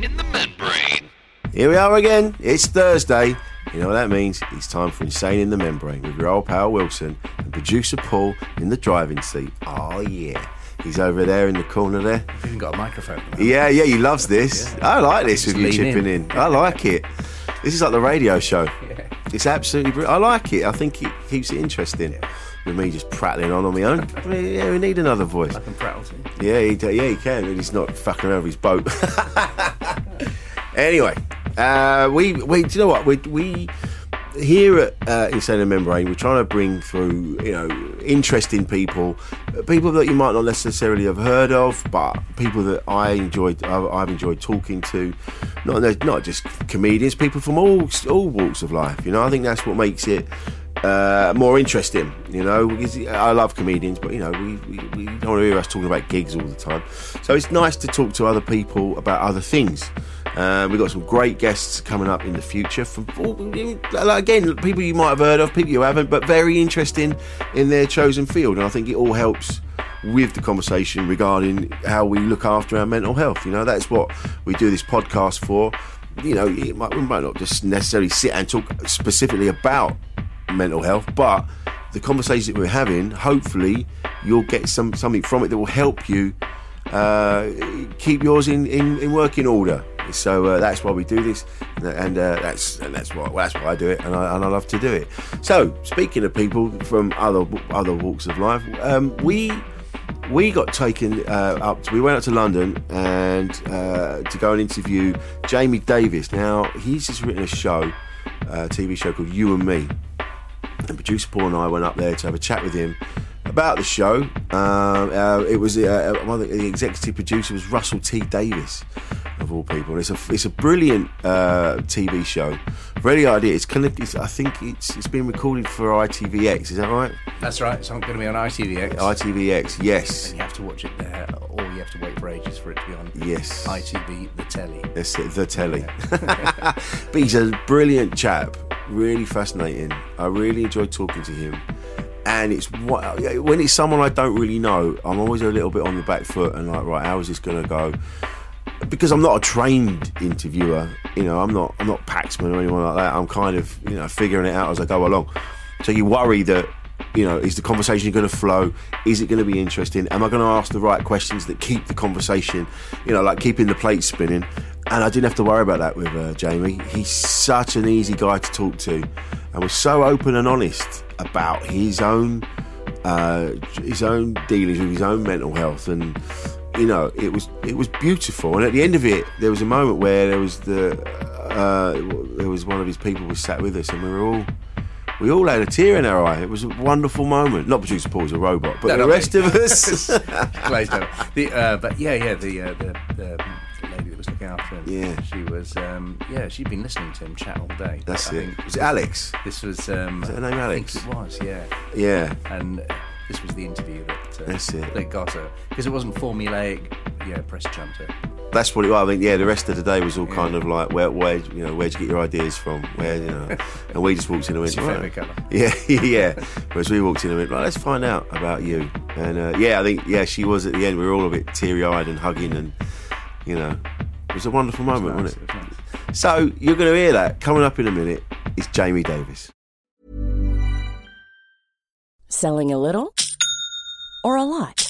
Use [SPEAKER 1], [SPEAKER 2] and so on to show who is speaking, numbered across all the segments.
[SPEAKER 1] Insane in the membrane.
[SPEAKER 2] Here we are again. It's Thursday. You know what that means? It's time for Insane in the Membrane with your old pal Wilson and producer Paul in the driving seat. Oh, yeah. He's over there in the corner there.
[SPEAKER 3] I've even got a microphone.
[SPEAKER 2] Yeah, yeah, he loves this. I like this with you chipping in. I like it. This is like the radio show. Yeah. It's absolutely brilliant. I like it. I think it keeps it interesting. With me just prattling on on my own. yeah, we need another voice.
[SPEAKER 3] I can prattle too.
[SPEAKER 2] Yeah, he, yeah, he can. And he's not fucking around with his boat. anyway, uh, we, we, do you know what? We, we here at uh, Insane Membrane, we're trying to bring through, you know, interesting people, uh, people that you might not necessarily have heard of, but people that I enjoyed, I've, I've enjoyed talking to. Not not just comedians, people from all all walks of life. You know, I think that's what makes it uh, more interesting, you know. I love comedians, but you know, we, we, we don't want to hear us talking about gigs all the time. So it's nice to talk to other people about other things. Uh, we've got some great guests coming up in the future from again people you might have heard of, people you haven't, but very interesting in their chosen field. And I think it all helps with the conversation regarding how we look after our mental health. You know, that's what we do this podcast for. You know, might, we might not just necessarily sit and talk specifically about mental health, but the conversations that we're having, hopefully, you'll get some something from it that will help you uh, keep yours in, in, in working order. So uh, that's why we do this, and uh, that's and that's why that's why I do it, and I, and I love to do it. So speaking of people from other other walks of life, um, we we got taken uh, up. To, we went up to London and uh, to go and interview Jamie Davis. Now he's just written a show, a TV show called You and Me, and producer Paul and I went up there to have a chat with him about the show. Um, uh, it was uh, one of the, the executive producer was Russell T Davies, of all people. It's a it's a brilliant uh, TV show. Very idea. It's kind of it's, I think it's it's been recorded for ITVX. Is that right?
[SPEAKER 3] That's right. It's going to be on ITVX.
[SPEAKER 2] ITVX. Yes.
[SPEAKER 3] and you have to watch it there, or you have to wait for ages for it to be on
[SPEAKER 2] Yes.
[SPEAKER 3] ITV, the telly.
[SPEAKER 2] That's it, the telly. but he's a brilliant chap, really fascinating. I really enjoyed talking to him. And it's when it's someone I don't really know, I'm always a little bit on the back foot and like, right, how is this going to go? Because I'm not a trained interviewer, you know, I'm not I'm not Paxman or anyone like that. I'm kind of you know figuring it out as I go along. So you worry that you know, is the conversation going to flow? Is it going to be interesting? Am I going to ask the right questions that keep the conversation, you know, like keeping the plate spinning? And I didn't have to worry about that with uh, Jamie. He's such an easy guy to talk to, and was so open and honest about his own, uh, his own dealings with his own mental health, and you know, it was it was beautiful. And at the end of it, there was a moment where there was the uh, there was one of his people was sat with us, and we were all we all had a tear in our eye. It was a wonderful moment. Not producer Paul's a robot, but
[SPEAKER 3] No,
[SPEAKER 2] the rest
[SPEAKER 3] me.
[SPEAKER 2] of us.
[SPEAKER 3] Glazed over. The, uh, but yeah, yeah, the, uh, the, the lady that was looking after him.
[SPEAKER 2] Yeah.
[SPEAKER 3] She was, um, yeah, she'd been listening to him chat all day.
[SPEAKER 2] That's
[SPEAKER 3] I
[SPEAKER 2] it.
[SPEAKER 3] think
[SPEAKER 2] Was it Alex?
[SPEAKER 3] This was. Um,
[SPEAKER 2] her name
[SPEAKER 3] I
[SPEAKER 2] Alex?
[SPEAKER 3] think it was, yeah.
[SPEAKER 2] Yeah,
[SPEAKER 3] And this was the interview that, uh, that got her. Because it wasn't formulaic, yeah, press jumped her.
[SPEAKER 2] That's what it was. I think. Yeah, the rest of the day was all kind of like, where, where, you know, where'd you get your ideas from? Where, you know, and we just walked in and went,
[SPEAKER 3] What's
[SPEAKER 2] right. Yeah, yeah. Whereas we walked in and went, right, let's find out about you. And uh, yeah, I think yeah, she was at the end. We were all a bit teary eyed and hugging, and you know, it was a wonderful moment,
[SPEAKER 3] Nice,
[SPEAKER 2] wasn't
[SPEAKER 3] it was nice.
[SPEAKER 2] So you're going to hear that coming up in a minute. It's Jamie Davis.
[SPEAKER 4] Selling a little or a lot?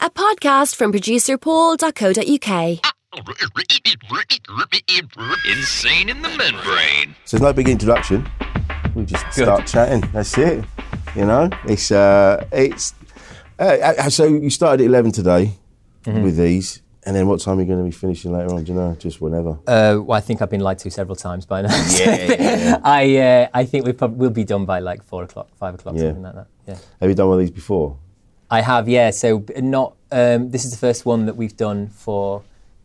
[SPEAKER 5] A podcast from producer paul.co.uk.
[SPEAKER 1] Insane in the membrane.
[SPEAKER 2] So there's no big introduction. We just start chatting. That's it. You know, it's uh, it's. Uh, uh, so you started at eleven today
[SPEAKER 6] Mm-hmm.
[SPEAKER 2] with these, and then what time are you going to be finishing later on? Do you know? Just whenever.
[SPEAKER 6] Uh, well, I think I've been lied to several times by now.
[SPEAKER 2] Yeah, yeah, yeah.
[SPEAKER 6] I uh, I think we prob- we'll be done by like four o'clock, five o'clock,
[SPEAKER 2] Yeah.
[SPEAKER 6] something like that. Yeah.
[SPEAKER 2] Have you done one of these before?
[SPEAKER 6] I have, yeah. So not. Um, this is the first one that we've done for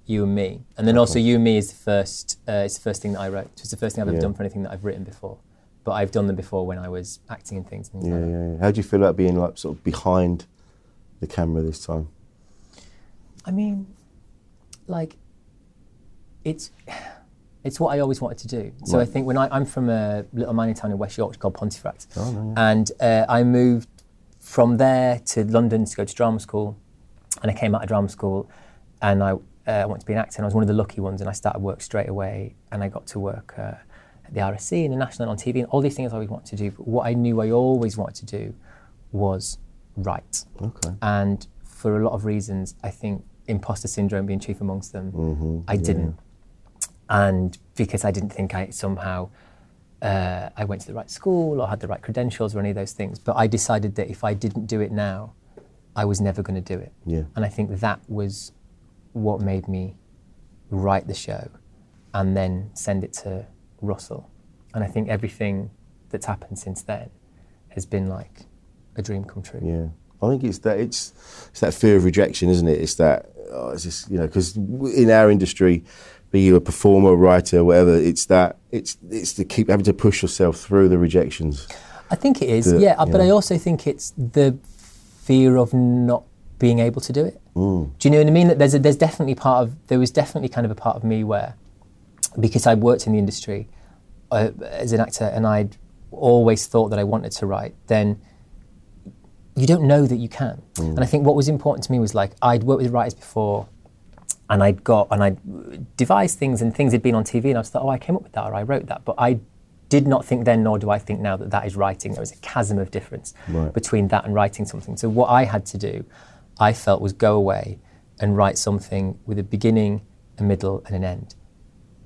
[SPEAKER 6] you and me, and then also you and me is the first. Uh, it's the first thing that I wrote. It's the first thing I've ever
[SPEAKER 2] Yeah.
[SPEAKER 6] done for anything that I've written before. But I've done them before when I was acting and things. And things
[SPEAKER 2] Yeah,
[SPEAKER 6] like
[SPEAKER 2] yeah, yeah. How do you feel about being like sort of behind the camera this time?
[SPEAKER 6] I mean, like, it's it's what I always wanted to do. So I think when I, I'm from a little mining town in West Yorkshire called Pontefract,
[SPEAKER 2] Oh,
[SPEAKER 6] and uh, I moved from there to London to go to drama school, and I came out of drama school, and I uh, wanted to be an actor, and I was one of the lucky ones, and I started work straight away, and I got to work. Uh, at the RSC and the National and on TV and all these things I always wanted to do. But what I knew I always wanted to do was write.
[SPEAKER 2] Okay.
[SPEAKER 6] And for a lot of reasons, I think imposter syndrome being chief amongst them,
[SPEAKER 2] Mm-hmm.
[SPEAKER 6] I didn't. And because I didn't think I somehow uh, I went to the right school or had the right credentials or any of those things, but I decided that if I didn't do it now, I was never going to do it.
[SPEAKER 2] Yeah.
[SPEAKER 6] And I think that was what made me write the show and then send it to Russell. And I think everything that's happened since then has been like a dream come true.
[SPEAKER 2] Yeah, I think it's that it's it's that fear of rejection, isn't it? It's that oh, it's just you know because in our industry, be you a performer, writer, whatever, it's that it's it's to keep having to push yourself through the rejections.
[SPEAKER 6] I think it is,
[SPEAKER 2] The-
[SPEAKER 6] yeah, uh, But
[SPEAKER 2] yeah.
[SPEAKER 6] I also think it's the fear of not being able to do it.
[SPEAKER 2] Mm.
[SPEAKER 6] Do you know what I mean? That there's a, there's definitely part of there was definitely kind of a part of me where because I worked in the industry uh, as an actor and I'd always thought that I wanted to write, then you don't know that you can.
[SPEAKER 2] Mm.
[SPEAKER 6] And I think what was important to me was like I'd worked with writers before and I'd got and I'd devised things and things had been on TV and I was thought, oh, I came up with that or I wrote that, but I did not think then, nor do I think now that that is writing. There was a chasm of difference
[SPEAKER 2] Right.
[SPEAKER 6] between that and writing something. So what I had to do, I felt, was go away and write something with a beginning, a middle, and an end,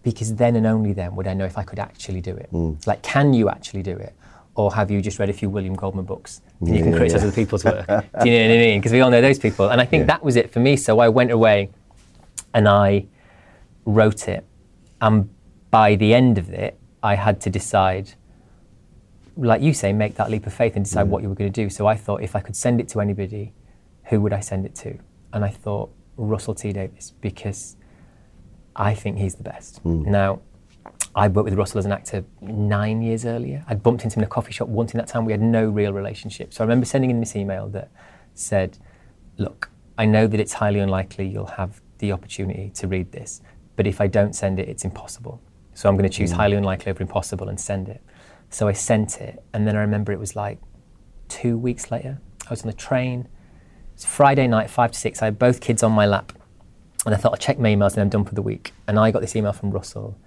[SPEAKER 6] because then and only then would I know if I could actually do it. It's like, can you actually do it? Or have you just read a few William Goldman books and you can
[SPEAKER 2] Yeah,
[SPEAKER 6] criticize
[SPEAKER 2] yeah.
[SPEAKER 6] other people's work? do you know what I mean? Because we all know those people. And I think that was it for me. So I went away and I wrote it. And by the end of it, I had to decide, like you say, make that leap of faith and decide mm. what you were going to do. So I thought if I could send it to anybody, who would I send it to? And I thought Russell T Davies because I think he's the best. Mm. Now, I worked with Russell as an actor nine years earlier. I'd bumped into him in a coffee shop once in that time. We had no real relationship. So I remember sending him this email that said, Look, I know that it's highly unlikely you'll have the opportunity to read this, but if I don't send it, it's impossible. So I'm going to choose
[SPEAKER 2] Mm.
[SPEAKER 6] highly unlikely over impossible and send it. So I sent it, and then I remember it was like two weeks later. I was on the train. It's Friday night, five to six. I had both kids on my lap, and I thought I'll check my emails and I'm done for the week. And I got this email from Russell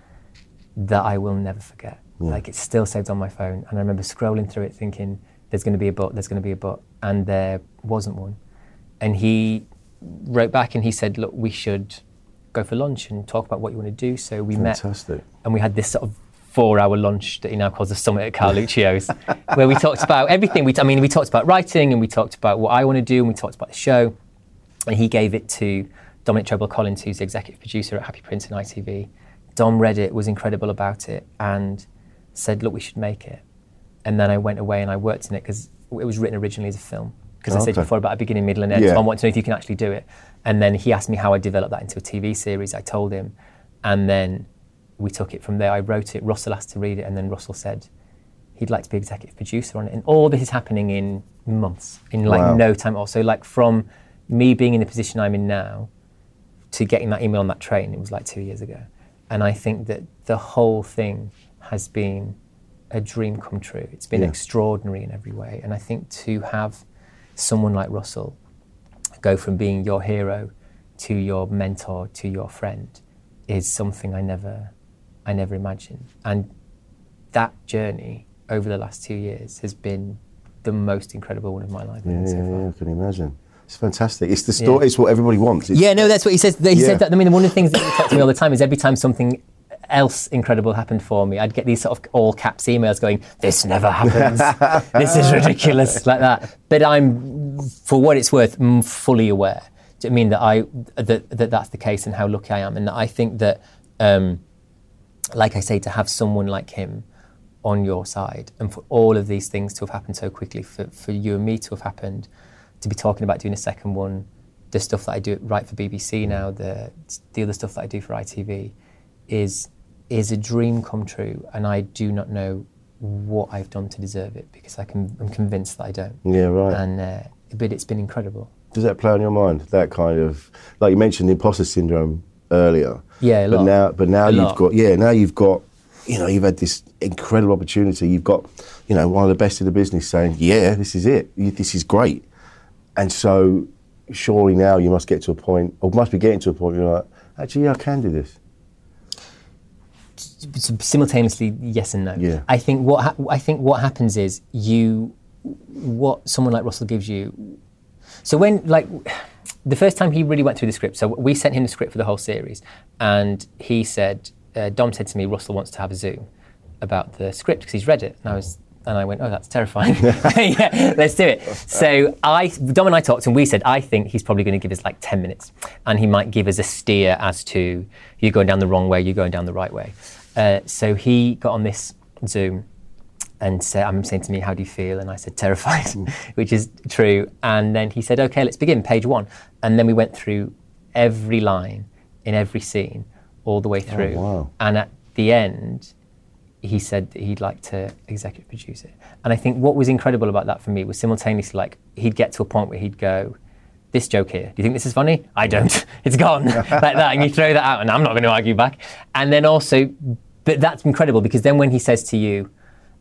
[SPEAKER 6] that I will never forget. Like it's still saved on my phone, and I remember scrolling through it, thinking, "There's going to be a but. There's going to be a but," and there wasn't one. And he wrote back and he said, "Look, we should go for lunch and talk about what you want to do." So we met and we had this sort of four-hour lunch that he now calls the summit at Carluccio's, where we talked about everything. We, I mean, we talked about writing and we talked about what I want to do and we talked about the show. And he gave it to Dominic Treadwell-Collins, who's the executive producer at Happy Prince and ITV. Dom read it, was incredible about it, and said, "Look, we should make it." And then I went away and I worked in it because it was written originally as a film. Because I said before about a beginning, middle, and end.
[SPEAKER 2] Yeah.
[SPEAKER 6] So I want to know if you can actually do it. And then he asked me how I developed that into a TV series. I told him, and then we took it from there. I wrote it. Russell asked to read it, and then Russell said he'd like to be executive producer on it. And all this is happening in months, in like
[SPEAKER 2] Wow.
[SPEAKER 6] no time. Also, like from me being in the position I'm in now to getting that email on that train, it was like two years ago. And I think that the whole thing has been a dream come true. It's been
[SPEAKER 2] Yeah.
[SPEAKER 6] extraordinary in every way. And I think to have someone like Russell go from being your hero to your mentor to your friend is something I never, I never imagined. And that journey over the last two years has been the most incredible one of my life. I
[SPEAKER 2] Yeah,
[SPEAKER 6] so
[SPEAKER 2] yeah,
[SPEAKER 6] far.
[SPEAKER 2] yeah, I can imagine. It's fantastic. It's the story. It's what everybody wants. It's,
[SPEAKER 6] Yeah, no, that's what he says. He
[SPEAKER 2] Yeah.
[SPEAKER 6] said that. I mean, one of the things that he talked to me all the time is every time something else incredible happened for me, I'd get these sort of all caps emails going, "This never happens. this is ridiculous," like that. But I'm, for what it's worth, fully aware. I mean that I that, that that's the case and how lucky I am, and that I think that, um, like I say, to have someone like him on your side, and for all of these things to have happened so quickly, for, for you and me to have happened, to be talking about doing a second one, the stuff that I do right for BBC now, the the other stuff that I do for ITV, is is a dream come true, and I do not know what I've done to deserve it because I can, I'm convinced that I don't.
[SPEAKER 2] Yeah, right.
[SPEAKER 6] And uh, but it's been incredible.
[SPEAKER 2] Does that play on your mind? That kind of, like you mentioned, the imposter syndrome earlier.
[SPEAKER 6] Yeah, a
[SPEAKER 2] but now, but now
[SPEAKER 6] A
[SPEAKER 2] you've
[SPEAKER 6] lot.
[SPEAKER 2] got, yeah, now you've got, you know, you've had this incredible opportunity. You've got, you know, one of the best in the business saying, yeah, this is it. This is great. And so, surely now you must get to a point, or must be getting to a point where you're like, actually, yeah, I can do this.
[SPEAKER 6] Simultaneously yes and no.
[SPEAKER 2] Yeah.
[SPEAKER 6] I think what ha- I think what happens is you what someone like Russell gives you. So when like the first time he really went through the script, so we sent him the script for the whole series, and he said uh, Dom said to me Russell wants to have a Zoom about the script because he's read it, and I was. And I went, oh, that's terrifying. yeah, let's do it. So I, Dom and I talked, and we said, I think he's probably going to give us like 10 minutes, and he might give us a steer as to you're going down the wrong way, you're going down the right way. Uh, so he got on this Zoom and said, I'm saying to me, how do you feel? And I said, terrified, which is true. And then he said, okay, let's begin, page one. And then we went through every line in every scene all the way through.
[SPEAKER 2] wow.
[SPEAKER 6] And at the end, he said that he'd like to executive produce it. And I think what was incredible about that for me was simultaneously like he'd get to a point where he'd go, this joke here, do you think this is funny? I don't. It's gone. like that. And you throw that out, and I'm not going to argue back. And then also, but that's incredible because then when he says to you,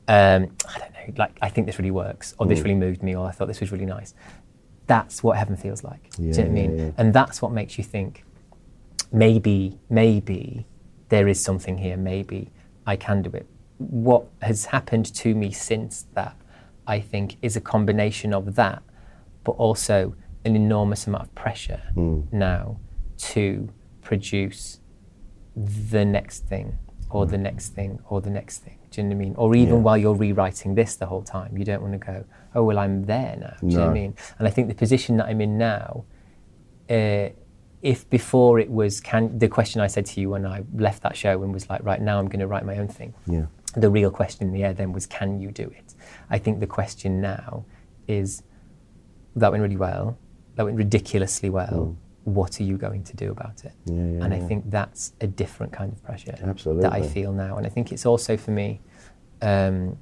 [SPEAKER 6] um, I don't know, like, I think this really works, or this really moved me, or I thought this was really nice, that's what heaven feels like. do you know what I mean?
[SPEAKER 2] Yeah, yeah.
[SPEAKER 6] And that's what makes you think, maybe, maybe there is something here, maybe I can do it. What has happened to me since that, I think, is a combination of that, but also an enormous amount of pressure now to produce the next thing or the next thing or the next thing. Do you know what I mean? Or even while you're rewriting this the whole time, you don't want to go, oh, well, I'm there now. Do you know what I mean? And I think the position that I'm in now, uh, if before it was, can the question I said to you when I left that show and was like, right now I'm going to write my own thing.
[SPEAKER 2] Yeah.
[SPEAKER 6] The real question in the air then was, can you do it? I think the question now is, that went really well, that went ridiculously well. What are you going to do about it?
[SPEAKER 2] Mm. Yeah, yeah,
[SPEAKER 6] and I
[SPEAKER 2] yeah.
[SPEAKER 6] think that's a different kind of pressure that I feel now. And I think it's also for me, um,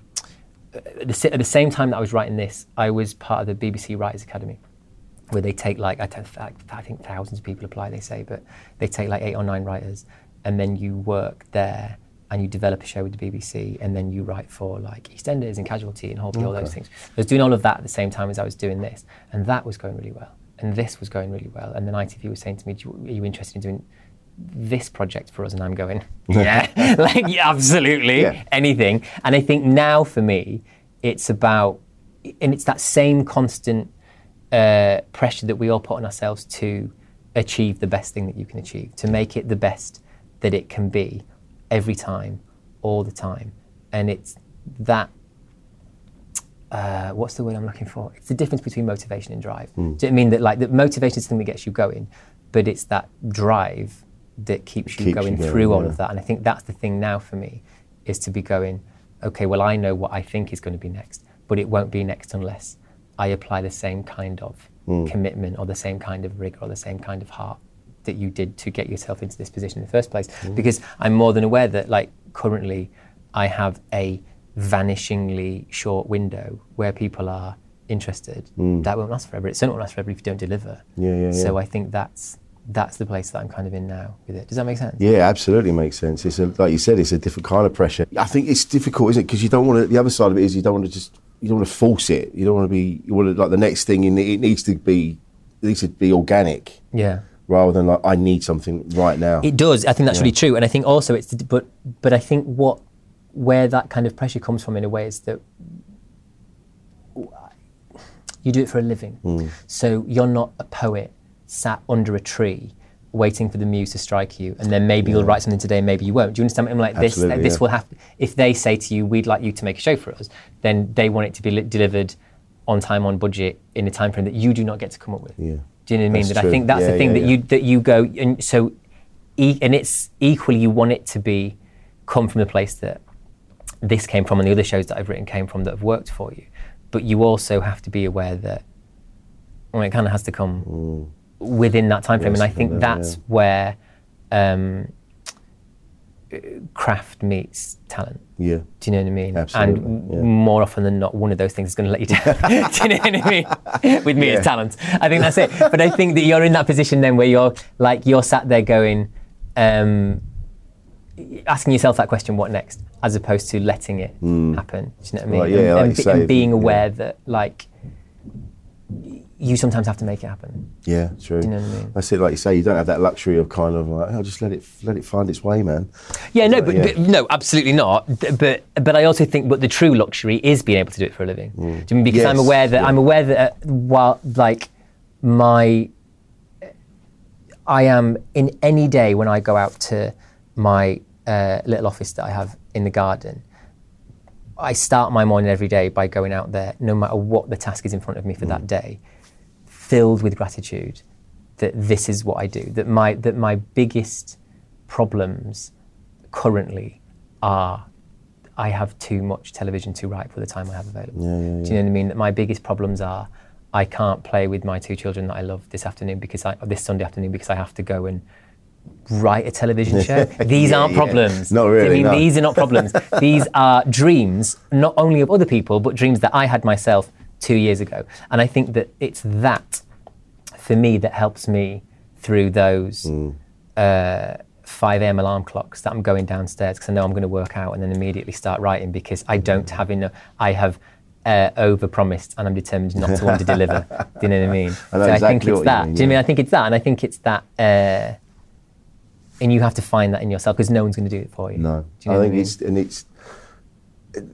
[SPEAKER 6] at, the, at the same time that I was writing this, I was part of the BBC Writers Academy. Where they take like I, I think thousands of people apply. They say, but they take like eight or nine writers, and then you work there and you develop a show with the BBC, and then you write for like EastEnders and Casualty and Holby, all those things. I was doing all of that at the same time as I was doing this, and that was going really well, and this was going really well, and then ITV was saying to me, you, "Are you interested in doing?" This project for us, and I'm going, yeah, like yeah, absolutely,
[SPEAKER 2] Yeah.
[SPEAKER 6] anything. And I think now for me, it's about, and it's that same constant uh, pressure that we all put on ourselves to achieve the best thing that you can achieve, to make it the best that it can be every time, all the time. And it's that, uh, what's the word I'm looking for? It's the difference between motivation and drive.
[SPEAKER 2] Mm.
[SPEAKER 6] Do you mean that like the motivation is the thing that gets you going, but it's that drive that keeps you
[SPEAKER 2] Keeps
[SPEAKER 6] going
[SPEAKER 2] you going,
[SPEAKER 6] through all
[SPEAKER 2] yeah.
[SPEAKER 6] of that. And I think that's the thing now for me, is to be going, okay, well, I know what I think is going to be next, but it won't be next unless I apply the same kind of
[SPEAKER 2] Mm.
[SPEAKER 6] commitment or the same kind of rigor or the same kind of heart that you did to get yourself into this position in the first place. Because I'm more than aware that, like, currently I have a vanishingly short window where people are interested.
[SPEAKER 2] Mm.
[SPEAKER 6] That won't last forever. It certainly won't last forever if you don't deliver.
[SPEAKER 2] Yeah, yeah,
[SPEAKER 6] So. I think that's that's the place that I'm kind of in now with it. Does that make sense?
[SPEAKER 2] Yeah, absolutely makes sense. It's a, like you said, it's a different kind of pressure. I think it's difficult, isn't it? Because you don't want to. The other side of it is you don't want to just. You don't want to force it. You don't want to be. You want to like the next thing. It needs to be. It needs to be organic
[SPEAKER 6] Yeah.
[SPEAKER 2] rather than like I need something right now.
[SPEAKER 6] It does. I think that's
[SPEAKER 2] Yeah.
[SPEAKER 6] really true, and I think also it's. But but I think what where that kind of pressure comes from in a way is that you do it for a living.
[SPEAKER 2] Mm.
[SPEAKER 6] So you're not a poet sat under a tree waiting for the muse to strike you, and then maybe you'll write something today, maybe you won't. Do you understand? I'm like this.
[SPEAKER 2] Absolutely,
[SPEAKER 6] this
[SPEAKER 2] yeah.
[SPEAKER 6] will have. If they say to you, "We'd like you to make a show for us," then they want it to be li- delivered on time, on budget, in a time frame that you do not get to come up with.
[SPEAKER 2] Yeah.
[SPEAKER 6] Do you know what I mean?
[SPEAKER 2] That's
[SPEAKER 6] That I think that's
[SPEAKER 2] Yeah,
[SPEAKER 6] the thing
[SPEAKER 2] yeah,
[SPEAKER 6] that
[SPEAKER 2] yeah.
[SPEAKER 6] you that you go and so, e- and it's equally you want it to be come from the place that this came from and the other shows that I've written came from that have worked for you, but you also have to be aware that well, it kind of has to come mm. Within that time frame,
[SPEAKER 2] Yes,
[SPEAKER 6] and I think that's
[SPEAKER 2] yeah.
[SPEAKER 6] where um, craft meets talent.
[SPEAKER 2] Yeah.
[SPEAKER 6] Do you know what I mean?
[SPEAKER 2] Absolutely,
[SPEAKER 6] And
[SPEAKER 2] yeah.
[SPEAKER 6] more often than not, one of those things is going to let you down. Do you know what I mean? With me,
[SPEAKER 2] Yeah.
[SPEAKER 6] it's talent. I think that's it. But I think that you're in that position then where you're like you're sat there going, um, asking yourself that question, what next, as opposed to letting it happen. Do you know what I mean?
[SPEAKER 2] Right, yeah,
[SPEAKER 6] and,
[SPEAKER 2] like
[SPEAKER 6] and and being aware that like you sometimes have to make it happen.
[SPEAKER 2] Yeah, true.
[SPEAKER 6] Do you know what I mean?
[SPEAKER 2] That's it. Like you say, you don't have that luxury of kind of like, oh, just let it let it find its way, man.
[SPEAKER 6] Yeah, no,
[SPEAKER 2] But, yeah.
[SPEAKER 6] but no, absolutely not. But but I also think, but the true luxury is being able to do it for a living. Do you mean because I'm
[SPEAKER 2] Mm.
[SPEAKER 6] Aware that
[SPEAKER 2] yeah.
[SPEAKER 6] I'm aware that uh, while like my I am in any day when I go out to my uh, little office that I have in the garden. I start my morning every day by going out there, no matter what the task is in front of me for
[SPEAKER 2] Mm.
[SPEAKER 6] that day, filled with gratitude that this is what I do. That my that my biggest problems currently are I have too much television to write for the time I have available.
[SPEAKER 2] Yeah, yeah,
[SPEAKER 6] Do you know what I mean? That my biggest problems are I can't play with my two children that I love this afternoon because I this Sunday afternoon because I have to go and write a television show. These
[SPEAKER 2] Yeah,
[SPEAKER 6] aren't
[SPEAKER 2] yeah.
[SPEAKER 6] problems.
[SPEAKER 2] Not
[SPEAKER 6] you I
[SPEAKER 2] really,
[SPEAKER 6] mean?
[SPEAKER 2] no.
[SPEAKER 6] These are not problems. These are dreams, not only of other people, but dreams that I had myself two years ago. And I think that it's that for me that helps me through those
[SPEAKER 2] Mm.
[SPEAKER 6] uh, 5 a.m. alarm clocks that I'm going downstairs because I know I'm going to work out and then immediately start writing because I don't have enough. I have uh, overpromised and I'm determined not to under deliver. Do you know what I mean?
[SPEAKER 2] I
[SPEAKER 6] so I think it's that.
[SPEAKER 2] mean,
[SPEAKER 6] Do you know I mean? I think it's that, and I think it's that. Uh, and you have to find that in yourself because no one's going to do it for you.
[SPEAKER 2] No,
[SPEAKER 6] Do you know
[SPEAKER 2] I
[SPEAKER 6] what
[SPEAKER 2] think
[SPEAKER 6] mean?
[SPEAKER 2] it's and it's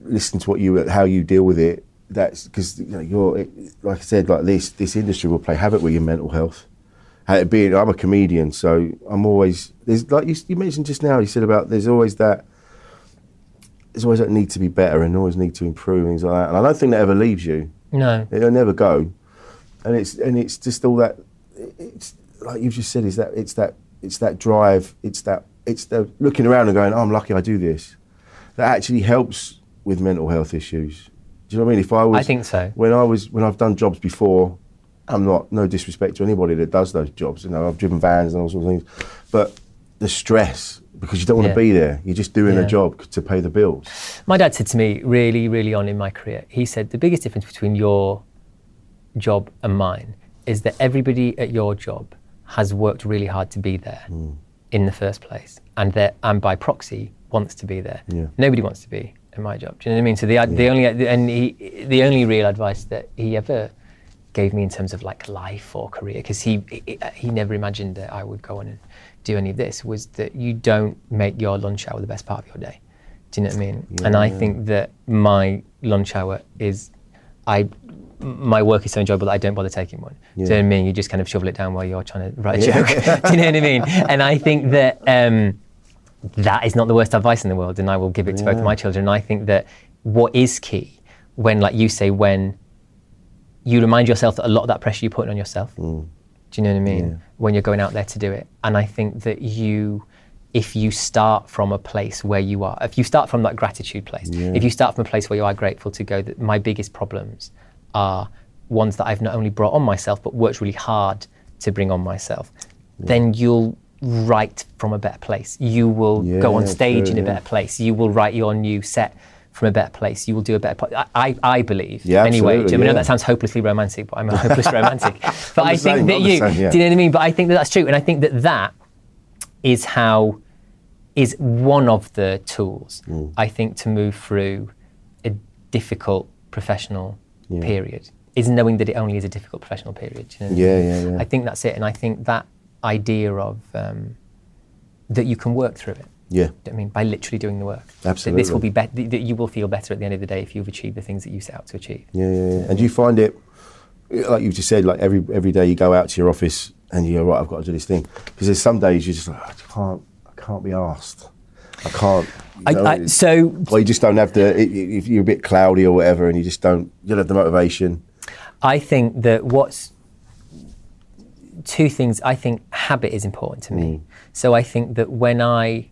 [SPEAKER 2] listen to what you how you deal with it. That's because you know, you're it, like I said, like this this industry will play havoc with your mental health. It being, I'm a comedian, so I'm always there's like you, you mentioned just now. You said about there's always that there's always that need to be better and always need to improve things like that. And I don't think that ever leaves you.
[SPEAKER 6] No.
[SPEAKER 2] It'll never go. And it's and it's just all that. It's like you've just said. Is that it's that it's that drive. It's that it's the looking around and going, oh, I'm lucky I do this. That actually helps with mental health issues. Do you know what I mean? If I was,
[SPEAKER 6] I think so.
[SPEAKER 2] When I was when I've done jobs before, I'm not no disrespect to anybody that does those jobs. You know, I've driven vans and all sorts of things, but the stress because you don't want
[SPEAKER 6] Yeah.
[SPEAKER 2] to be there. You're just doing
[SPEAKER 6] Yeah.
[SPEAKER 2] a job to pay the bills.
[SPEAKER 6] My dad said to me really, really on in my career, he said, the biggest difference between your job and mine is that everybody at your job has worked really hard to be there hmm. in the first place, and that and by proxy wants to be there.
[SPEAKER 2] Yeah.
[SPEAKER 6] Nobody wants to be in my job. Do you know what I mean? So the the only and he, the only real advice that he ever gave me in terms of like life or career, because he, he he never imagined that I would go on and do any of this, was that you don't make your lunch hour the best part of your day. Do you know what I mean? And I think that my lunch hour is, I, my work is so enjoyable that I don't bother taking one. Do you know what I mean? You just kind of shovel it down while you're trying to write a joke. do you know what I mean? And I think that um, that is not the worst advice in the world, and I will give it to both of my children. And I think that what is key when, like you say, when you remind yourself that a lot of that pressure you're putting on yourself. Mm. Do you know what I mean? When you're going out there to do it. And I think that you, if you start from a place where you are, if you start from that gratitude place, if you start from a place where you are grateful to go that my biggest problems are ones that I've not only brought on myself, but worked really hard to bring on myself, then you'll write from a better place. You will go on stage
[SPEAKER 2] true,
[SPEAKER 6] in a
[SPEAKER 2] yeah.
[SPEAKER 6] better place. You will write your new set from a better place. You will do a better. Po- I, I, believe.
[SPEAKER 2] Yeah,
[SPEAKER 6] anyway, I mean, I know that sounds hopelessly romantic, but I'm a hopeless romantic. But I think
[SPEAKER 2] same,
[SPEAKER 6] that you,
[SPEAKER 2] same, yeah.
[SPEAKER 6] do you know what I mean? But I think that that's true, and I think that that is how is one of the tools
[SPEAKER 2] Mm.
[SPEAKER 6] I think to move through a difficult professional period is knowing that it only is a difficult professional period. you know
[SPEAKER 2] Yeah, yeah, yeah.
[SPEAKER 6] I think that's it, and I think that idea of um, that you can work through it.
[SPEAKER 2] Yeah.
[SPEAKER 6] Do you know what I mean, by literally doing the work. That this will be better. That you will feel better at the end of the day if you've achieved the things that you set out to achieve.
[SPEAKER 2] Yeah, yeah, yeah. And do you find it, like you've just said, like every every day you go out to your office and you go, right, I've got to do this thing. Because there's some days you're just like, I can't, I can't be asked. I can't. you know,
[SPEAKER 6] I-
[SPEAKER 2] it's-
[SPEAKER 6] so-
[SPEAKER 2] or you just don't have the. i- i- If you're a bit cloudy or whatever, and you just don't, you don't have the motivation.
[SPEAKER 6] I think that what's two things. I think habit is important to me. Mm. So I think that when I,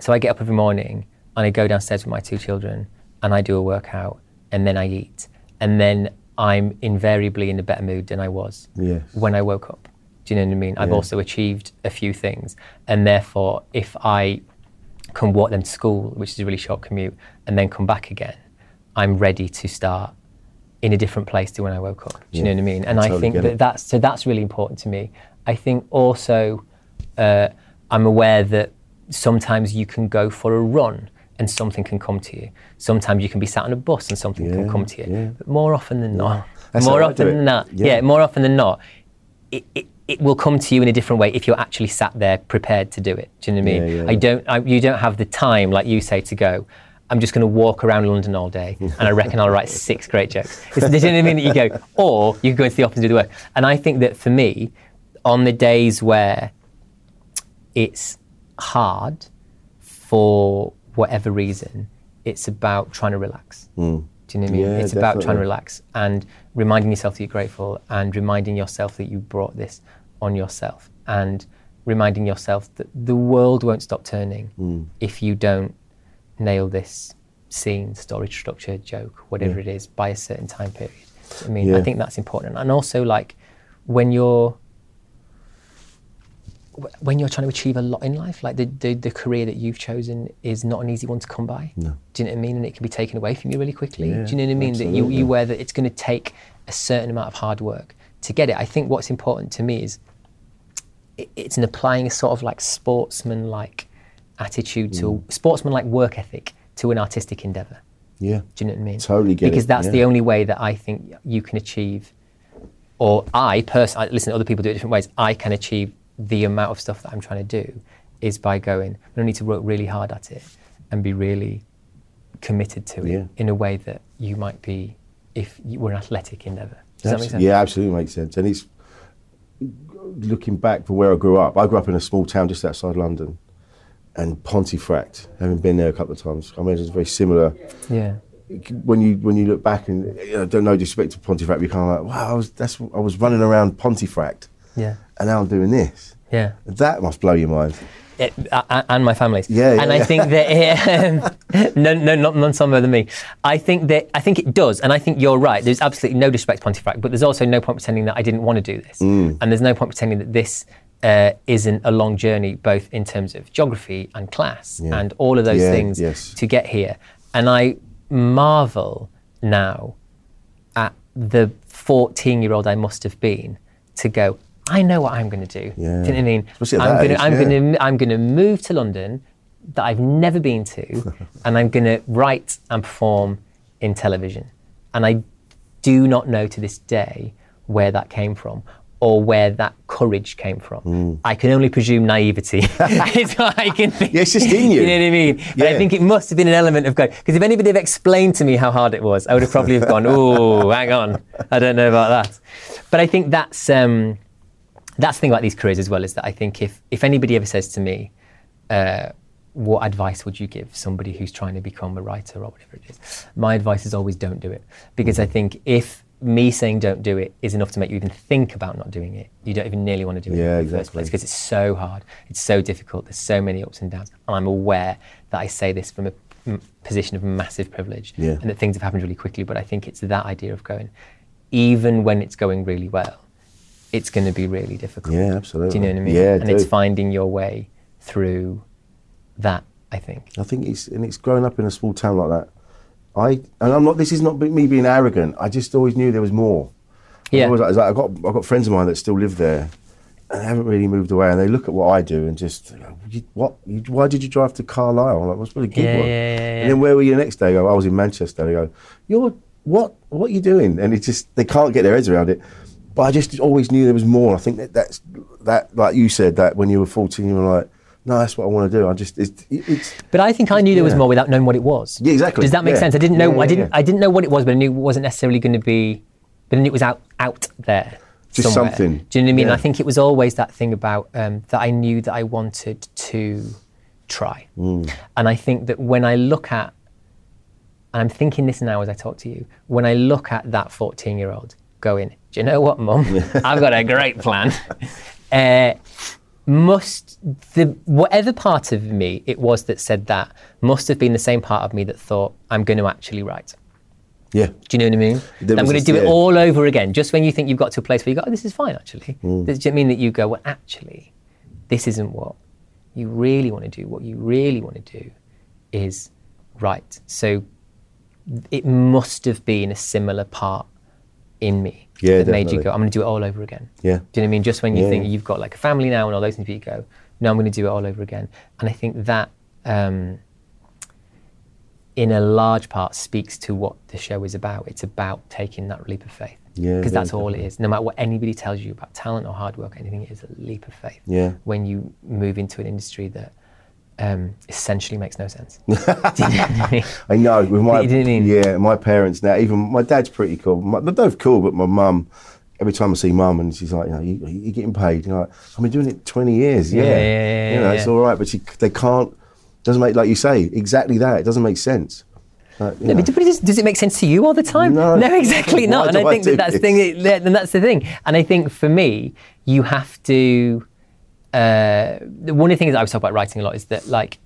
[SPEAKER 6] so I get up every morning and I go downstairs with my two children and I do a workout and then I eat and then I'm invariably in a better mood than I was
[SPEAKER 2] Yes.
[SPEAKER 6] when I woke up. Do you know what I mean? I've also achieved a few things, and therefore, if I can walk them to school, which is a really short commute, and then come back again, I'm ready to start in a different place to when I woke up. Do you
[SPEAKER 2] Yeah,
[SPEAKER 6] know what I mean? And
[SPEAKER 2] I
[SPEAKER 6] I, think that
[SPEAKER 2] it.
[SPEAKER 6] that's so that's really important to me. I think also uh, I'm aware that sometimes you can go for a run and something can come to you. Sometimes you can be sat on a bus and something can come to you.
[SPEAKER 2] yeah.
[SPEAKER 6] But more often than not,
[SPEAKER 2] That's
[SPEAKER 6] more
[SPEAKER 2] how I do
[SPEAKER 6] often than not,
[SPEAKER 2] Yeah.
[SPEAKER 6] yeah, more often than not, it, it, it will come to you in a different way if you're actually sat there prepared to do it. Do you know what I mean?
[SPEAKER 2] Yeah, yeah,
[SPEAKER 6] I don't. I, you don't have the time, like you say, to go. I'm just going to walk around London all day, and I reckon I'll write six great jokes. It's, do you know what I mean? That you go, or you can go into the office and do the work. And I think that for me, on the days where it's hard for whatever reason, it's about trying to relax. Do you know what I mean?
[SPEAKER 2] Yeah,
[SPEAKER 6] it's about trying to relax and reminding yourself that you're grateful and reminding yourself that you brought this on yourself and reminding yourself that the world won't stop turning
[SPEAKER 2] Hmm.
[SPEAKER 6] if you don't nail this scene, story structure, joke, whatever it is, by a certain time period. I mean, I think that's important. And also, like, when you're when you're trying to achieve a lot in life, like the, the, the career that you've chosen is not an easy one to come by.
[SPEAKER 2] No.
[SPEAKER 6] Do you know what I mean? And it can be taken away from you really quickly.
[SPEAKER 2] Yeah,
[SPEAKER 6] Do you know what I mean? That you,
[SPEAKER 2] absolutely.
[SPEAKER 6] you aware that it's going to take a certain amount of hard work to get it. I think what's important to me is it, it's in applying a sort of like sportsman like attitude
[SPEAKER 2] Mm.
[SPEAKER 6] to sportsman like work ethic to an artistic endeavor.
[SPEAKER 2] Yeah.
[SPEAKER 6] Do you know what I mean?
[SPEAKER 2] Totally get
[SPEAKER 6] because
[SPEAKER 2] it,
[SPEAKER 6] that's the only way that I think you can achieve, or I personally, listen, other people do it different ways. I can achieve the amount of stuff that I'm trying to do is by going, I don't need to work really hard at it and be really committed to it
[SPEAKER 2] Yeah.
[SPEAKER 6] in a way that you might be if you were an athletic endeavor. Does that make sense?
[SPEAKER 2] Yeah, absolutely makes sense. And it's looking back from where I grew up. I grew up in a small town just outside London, and Pontefract. Having been there a couple of times, I imagine it's very similar.
[SPEAKER 6] Yeah.
[SPEAKER 2] When you when you look back and you know, don't know disrespect to Pontefract, you're kind of like, wow, I was that's I was running around Pontefract,
[SPEAKER 6] Yeah.
[SPEAKER 2] and now I'm doing this.
[SPEAKER 6] Yeah.
[SPEAKER 2] That must blow your mind.
[SPEAKER 6] It, a- a- and my family's.
[SPEAKER 2] Yeah, yeah,
[SPEAKER 6] and I
[SPEAKER 2] yeah.
[SPEAKER 6] think that um, no, no, not none some other than me. I think that I think it does, and I think you're right. There's absolutely no disrespect to Pontefract, but there's also no point pretending that I didn't want to do this,
[SPEAKER 2] Mm.
[SPEAKER 6] and there's no point pretending that this uh, isn't a long journey, both in terms of geography and class
[SPEAKER 2] Yeah.
[SPEAKER 6] and all of those
[SPEAKER 2] Yeah,
[SPEAKER 6] things
[SPEAKER 2] yes.
[SPEAKER 6] to get here. And I marvel now at the 14 year old I must have been to go. I know what I'm going to do.
[SPEAKER 2] Yeah.
[SPEAKER 6] Do you know what I mean? I'm I'm going to, I'm going to move to London that I've never been to, and I'm going to write and perform in television. And I do not know to this day where that came from or where that courage came from.
[SPEAKER 2] Mm.
[SPEAKER 6] I can only presume naivety it's what I can think.
[SPEAKER 2] Yeah, it's just in you.
[SPEAKER 6] you know what I mean? But I think it must have been an element of going, because if anybody had explained to me how hard it was, I would have probably have gone, oh, hang on, I don't know about that. But I think that's, um, that's the thing about these careers as well, is that I think if, if anybody ever says to me, uh, what advice would you give somebody who's trying to become a writer or whatever it is? My advice is always don't do it. Because I think if me saying don't do it is enough to make you even think about not doing it, you don't even nearly want to do it
[SPEAKER 2] Yeah,
[SPEAKER 6] in the first
[SPEAKER 2] exactly.
[SPEAKER 6] place because it's so hard, it's so difficult, there's so many ups and downs. And I'm aware that I say this from a position of massive privilege
[SPEAKER 2] Yeah.
[SPEAKER 6] and that things have happened really quickly, but I think it's that idea of going, even when it's going really well, it's going to be really difficult.
[SPEAKER 2] Yeah, absolutely.
[SPEAKER 6] Do you know what I mean?
[SPEAKER 2] Yeah,
[SPEAKER 6] and it's finding your way through that, I think.
[SPEAKER 2] I think it's and it's growing up in a small town like that. I and I'm not. This is not me being arrogant. I just always knew there was more. I
[SPEAKER 6] Yeah.
[SPEAKER 2] I was like, I've got I've got friends of mine that still live there, and they haven't really moved away. And they look at what I do and just "You- what? You, why did you drive to Carlisle? I'm like, what's really good
[SPEAKER 6] Yeah,
[SPEAKER 2] one?
[SPEAKER 6] yeah, yeah,
[SPEAKER 2] And then where were you the next day? I go, I was in Manchester. They go, you're what? What are you doing? And it's just they can't get their heads around it. But I just always knew there was more. I think that that's that like you said that when you were 14, you were like, no, that's what I want to do. I just it's, it's
[SPEAKER 6] But I think I knew there was
[SPEAKER 2] Yeah.
[SPEAKER 6] more without knowing what it was.
[SPEAKER 2] Yeah, exactly.
[SPEAKER 6] Does that make
[SPEAKER 2] Yeah.
[SPEAKER 6] sense? I didn't know.
[SPEAKER 2] Yeah,
[SPEAKER 6] I didn't. I didn't know what it was, but I knew it wasn't necessarily going to be. But then it was out out there.
[SPEAKER 2] Just
[SPEAKER 6] somewhere.
[SPEAKER 2] something.
[SPEAKER 6] Do you know what I mean? I think it was always that thing about um, that I knew that I wanted to try,
[SPEAKER 2] Mm.
[SPEAKER 6] and I think that when I look at, and I'm thinking this now as I talk to you, when I look at that 14 year old going, do you know what, mum? I've got a great plan. Uh, must the whatever part of me it was that said that must have been the same part of me that thought I'm going to actually write.
[SPEAKER 2] yeah.
[SPEAKER 6] Do you know what I mean? I'm going to do it all over again. Just when you think you've got to a place where you go, oh, this is fine actually.
[SPEAKER 2] Mm.
[SPEAKER 6] Does it mean that you go, well, actually, this isn't what you really want to do. What you really want to do is write. So it must have been a similar part in me
[SPEAKER 2] Yeah,
[SPEAKER 6] that made you go, I'm going to do it all over again.
[SPEAKER 2] Yeah.
[SPEAKER 6] Do you know what I mean? Just when you
[SPEAKER 2] Yeah.
[SPEAKER 6] think you've got like a family now and all those things, you go, no, I'm going to do it all over again. And I think that, um, in a large part, speaks to what the show is about. It's about taking that leap of faith.
[SPEAKER 2] Yeah,
[SPEAKER 6] Because that's all it is. No matter what anybody tells you about talent or hard work, anything, it is a leap of faith.
[SPEAKER 2] Yeah.
[SPEAKER 6] When you move into an industry that um, essentially makes no sense. Do you know what I
[SPEAKER 2] know. With my
[SPEAKER 6] You didn't mean-
[SPEAKER 2] yeah, my parents now. Even my dad's pretty cool. My, they're both cool, but my mum. Every time I see mum, and she's like, you know, you, you're getting paid. You know, like, I've been doing it 20 years. Yeah,
[SPEAKER 6] Yeah, yeah, yeah,
[SPEAKER 2] you know,
[SPEAKER 6] yeah,
[SPEAKER 2] it's all right. But she, they can't. Doesn't make like you say exactly that. It doesn't make sense. Like,
[SPEAKER 6] No, but does, does it make sense to you all the time?
[SPEAKER 2] No.
[SPEAKER 6] exactly not. And I
[SPEAKER 2] I
[SPEAKER 6] think that that's the thing. that- And that's the thing. And I think for me, you have to. Uh, one of the things that I was talking about writing a lot is that like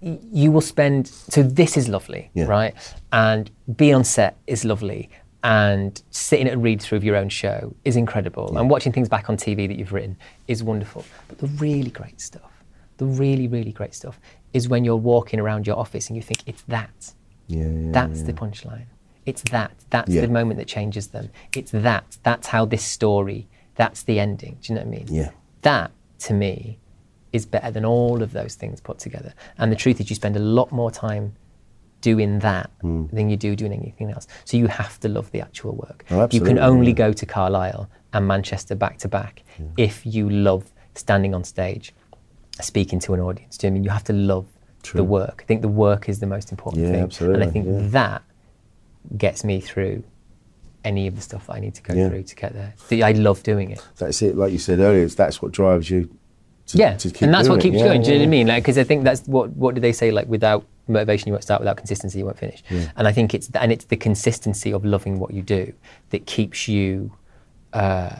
[SPEAKER 6] y- you will spend. So this is lovely,
[SPEAKER 2] Yeah.
[SPEAKER 6] right? And being on set is lovely. And sitting at a read through of your own show is incredible. And watching things back on TV that you've written is wonderful. But the really great stuff, the really, really great stuff, is when you're walking around your office and you think it's that.
[SPEAKER 2] yeah, yeah,
[SPEAKER 6] That's
[SPEAKER 2] yeah.
[SPEAKER 6] the punchline. It's that. That's
[SPEAKER 2] Yeah.
[SPEAKER 6] the moment that changes them. It's that. That's how this story, that's the ending. Do you know what I mean?
[SPEAKER 2] Yeah.
[SPEAKER 6] That, to me, is better than all of those things put together. And the truth is, you spend a lot more time doing that
[SPEAKER 2] Hmm.
[SPEAKER 6] than you do doing anything else. So you have to love the actual work.
[SPEAKER 2] Oh,
[SPEAKER 6] you can only
[SPEAKER 2] yeah.
[SPEAKER 6] go to Carlisle and Manchester back to back if you love standing on stage, speaking to an audience. Do you know I mean? You have to love
[SPEAKER 2] True.
[SPEAKER 6] the work. I think the work is the most important
[SPEAKER 2] Yeah,
[SPEAKER 6] thing.
[SPEAKER 2] absolutely,
[SPEAKER 6] And I think that gets me through any of the stuff that I need to go
[SPEAKER 2] Yeah.
[SPEAKER 6] through to get there. I love doing it.
[SPEAKER 2] That's it. Like you said earlier, it's, that's what drives you. To,
[SPEAKER 6] yeah,
[SPEAKER 2] to keep
[SPEAKER 6] and that's what keeps
[SPEAKER 2] it.
[SPEAKER 6] going.
[SPEAKER 2] Yeah,
[SPEAKER 6] Do you know what I mean? Like, because I think that's what what do they say? Like, without motivation, you won't start. Without consistency, you won't finish. And I think it's and it's the consistency of loving what you do that keeps you uh,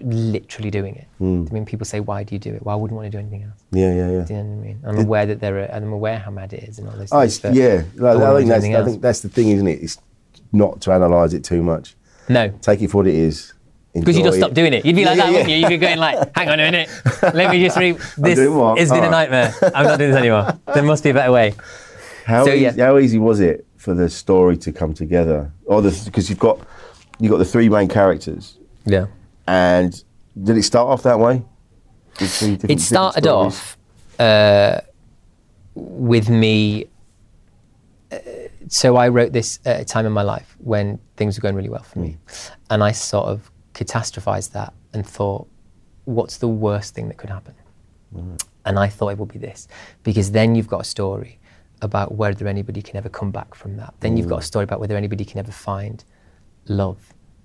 [SPEAKER 6] literally doing it.
[SPEAKER 2] Hmm.
[SPEAKER 6] I mean, people say, "Why do you do it?" Well, I wouldn't want to do anything else.
[SPEAKER 2] Yeah, yeah, yeah.
[SPEAKER 6] Do you know what I mean? I'm aware that there are, and I'm aware how mad it is and all those
[SPEAKER 2] Oh,
[SPEAKER 6] things.
[SPEAKER 2] yeah. Like, I, think that's, I think that's the thing, isn't it? It's not to analyse it too much.
[SPEAKER 6] no,
[SPEAKER 2] Take it for what it is.
[SPEAKER 6] Because you'd
[SPEAKER 2] enjoy
[SPEAKER 6] have doing it. You'd be
[SPEAKER 2] Yeah,
[SPEAKER 6] like
[SPEAKER 2] yeah,
[SPEAKER 6] that, wouldn't
[SPEAKER 2] yeah.
[SPEAKER 6] you? You'd be going like, hang on a minute. Let me just read this. It's been a nightmare. I'm not doing this anymore. There must be a better way.
[SPEAKER 2] How,
[SPEAKER 6] So,
[SPEAKER 2] easy,
[SPEAKER 6] yeah.
[SPEAKER 2] how easy was it for the story to come together? Or because you've got you've got the three main characters.
[SPEAKER 6] Yeah.
[SPEAKER 2] And did it start off that way? With three different-
[SPEAKER 6] it started off uh, with me. Uh, so I wrote this at a time in my life when things were going really well for me, and I sort of catastrophized that and thought, "What's the worst thing that could happen?" And I thought it would be this, because then you've got a story about whether anybody can ever come back from that. Then you've got a story about whether anybody can ever find love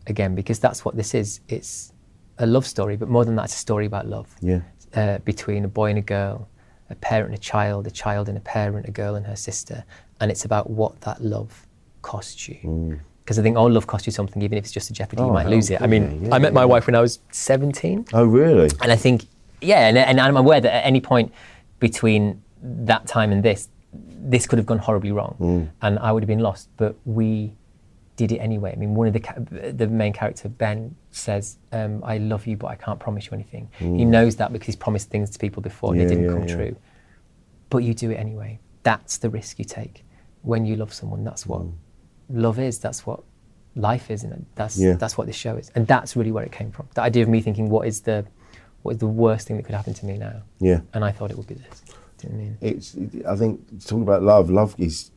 [SPEAKER 6] again, because that's what this is. It's a love story, but more than that, it's a story about love
[SPEAKER 2] Yeah.
[SPEAKER 6] uh, between a boy and a girl, a parent and a child, a child and a parent, a girl and her sister, and it's about what that love costs you. Because I think all love costs you something, even if it's just a jeopardy, you
[SPEAKER 2] Mm. Oh,
[SPEAKER 6] might lose it. I mean,
[SPEAKER 2] yeah,
[SPEAKER 6] I met my
[SPEAKER 2] yeah.
[SPEAKER 6] wife when I was 17,
[SPEAKER 2] Oh, really?
[SPEAKER 6] and I think, yeah, and, and I'm aware that at any point between that time and this, this could have gone horribly wrong,
[SPEAKER 2] Mm.
[SPEAKER 6] and I would have been lost. But we did it anyway. I mean, one of the ca- the main character Ben says, um, "I love you, but I can't promise you anything." He knows that because he's promised things to people before and
[SPEAKER 2] Mm. Yeah,
[SPEAKER 6] they didn't come true. But you do it anyway. That's the risk you take when you love someone. That's what love is. That's what life is, and that's
[SPEAKER 2] Mm. Yeah.
[SPEAKER 6] that's what this show is. And that's really where it came from. The idea of me thinking, "What is the what is the worst thing that could happen to me now?"
[SPEAKER 2] Yeah.
[SPEAKER 6] And I thought it would be this. Do you know what I mean?
[SPEAKER 2] It's. I think talking about love. Love is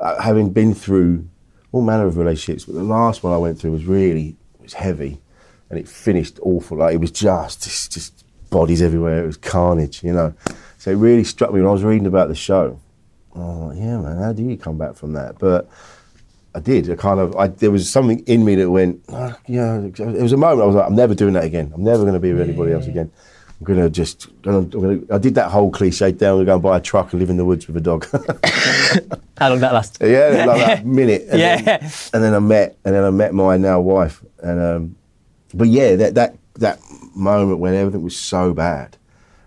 [SPEAKER 2] uh, having been through all manner of relationships, but the last one I went through was really was heavy, and it finished awful. Like it was just just, just bodies everywhere. It was carnage, you know. So it really struck me when I was reading about the show. I was like, yeah, man, how do you come back from that? But I did. I kind of. I, there was something in me that went. "Ah, yeah. It was a moment. I was like, I'm never doing that again. I'm never going to be with anybody else again. I'm gonna just. I'm gonna, I did that whole cliche. I'm gonna go and buy a truck and live in the woods with a dog.
[SPEAKER 6] How long that last?
[SPEAKER 2] yeah, like that minute. And
[SPEAKER 6] Yeah.
[SPEAKER 2] Then, and then I met, and then I met my now wife, and um, but yeah, that that that moment when everything was so bad,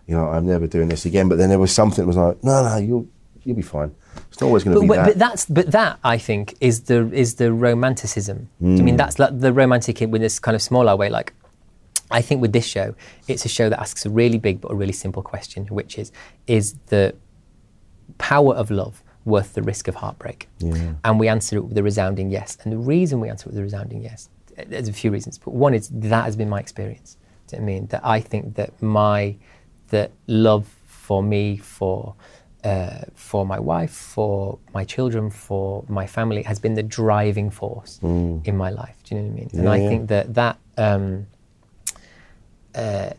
[SPEAKER 2] you know, I'm never doing this again. But then there was something that was like, no, no, you'll you'll be fine. It's not always going to be
[SPEAKER 6] but,
[SPEAKER 2] that.
[SPEAKER 6] but that's but that I think is the is the romanticism. Do you
[SPEAKER 2] Mm.
[SPEAKER 6] mean that's like the romantic in with this kind of smaller way? Like, I think with this show, it's a show that asks a really big but a really simple question, which is: Is the power of love worth the risk of heartbreak?
[SPEAKER 2] Yeah.
[SPEAKER 6] And we answer it with a resounding yes. And the reason we answer it with a resounding yes, there's a few reasons, but one is that has been my experience. Do you know I mean? That I think that my that love for me, for uh, for my wife, for my children, for my family has been the driving force in my life. Do you know what I mean? and I
[SPEAKER 2] yeah.
[SPEAKER 6] think that that um, uh,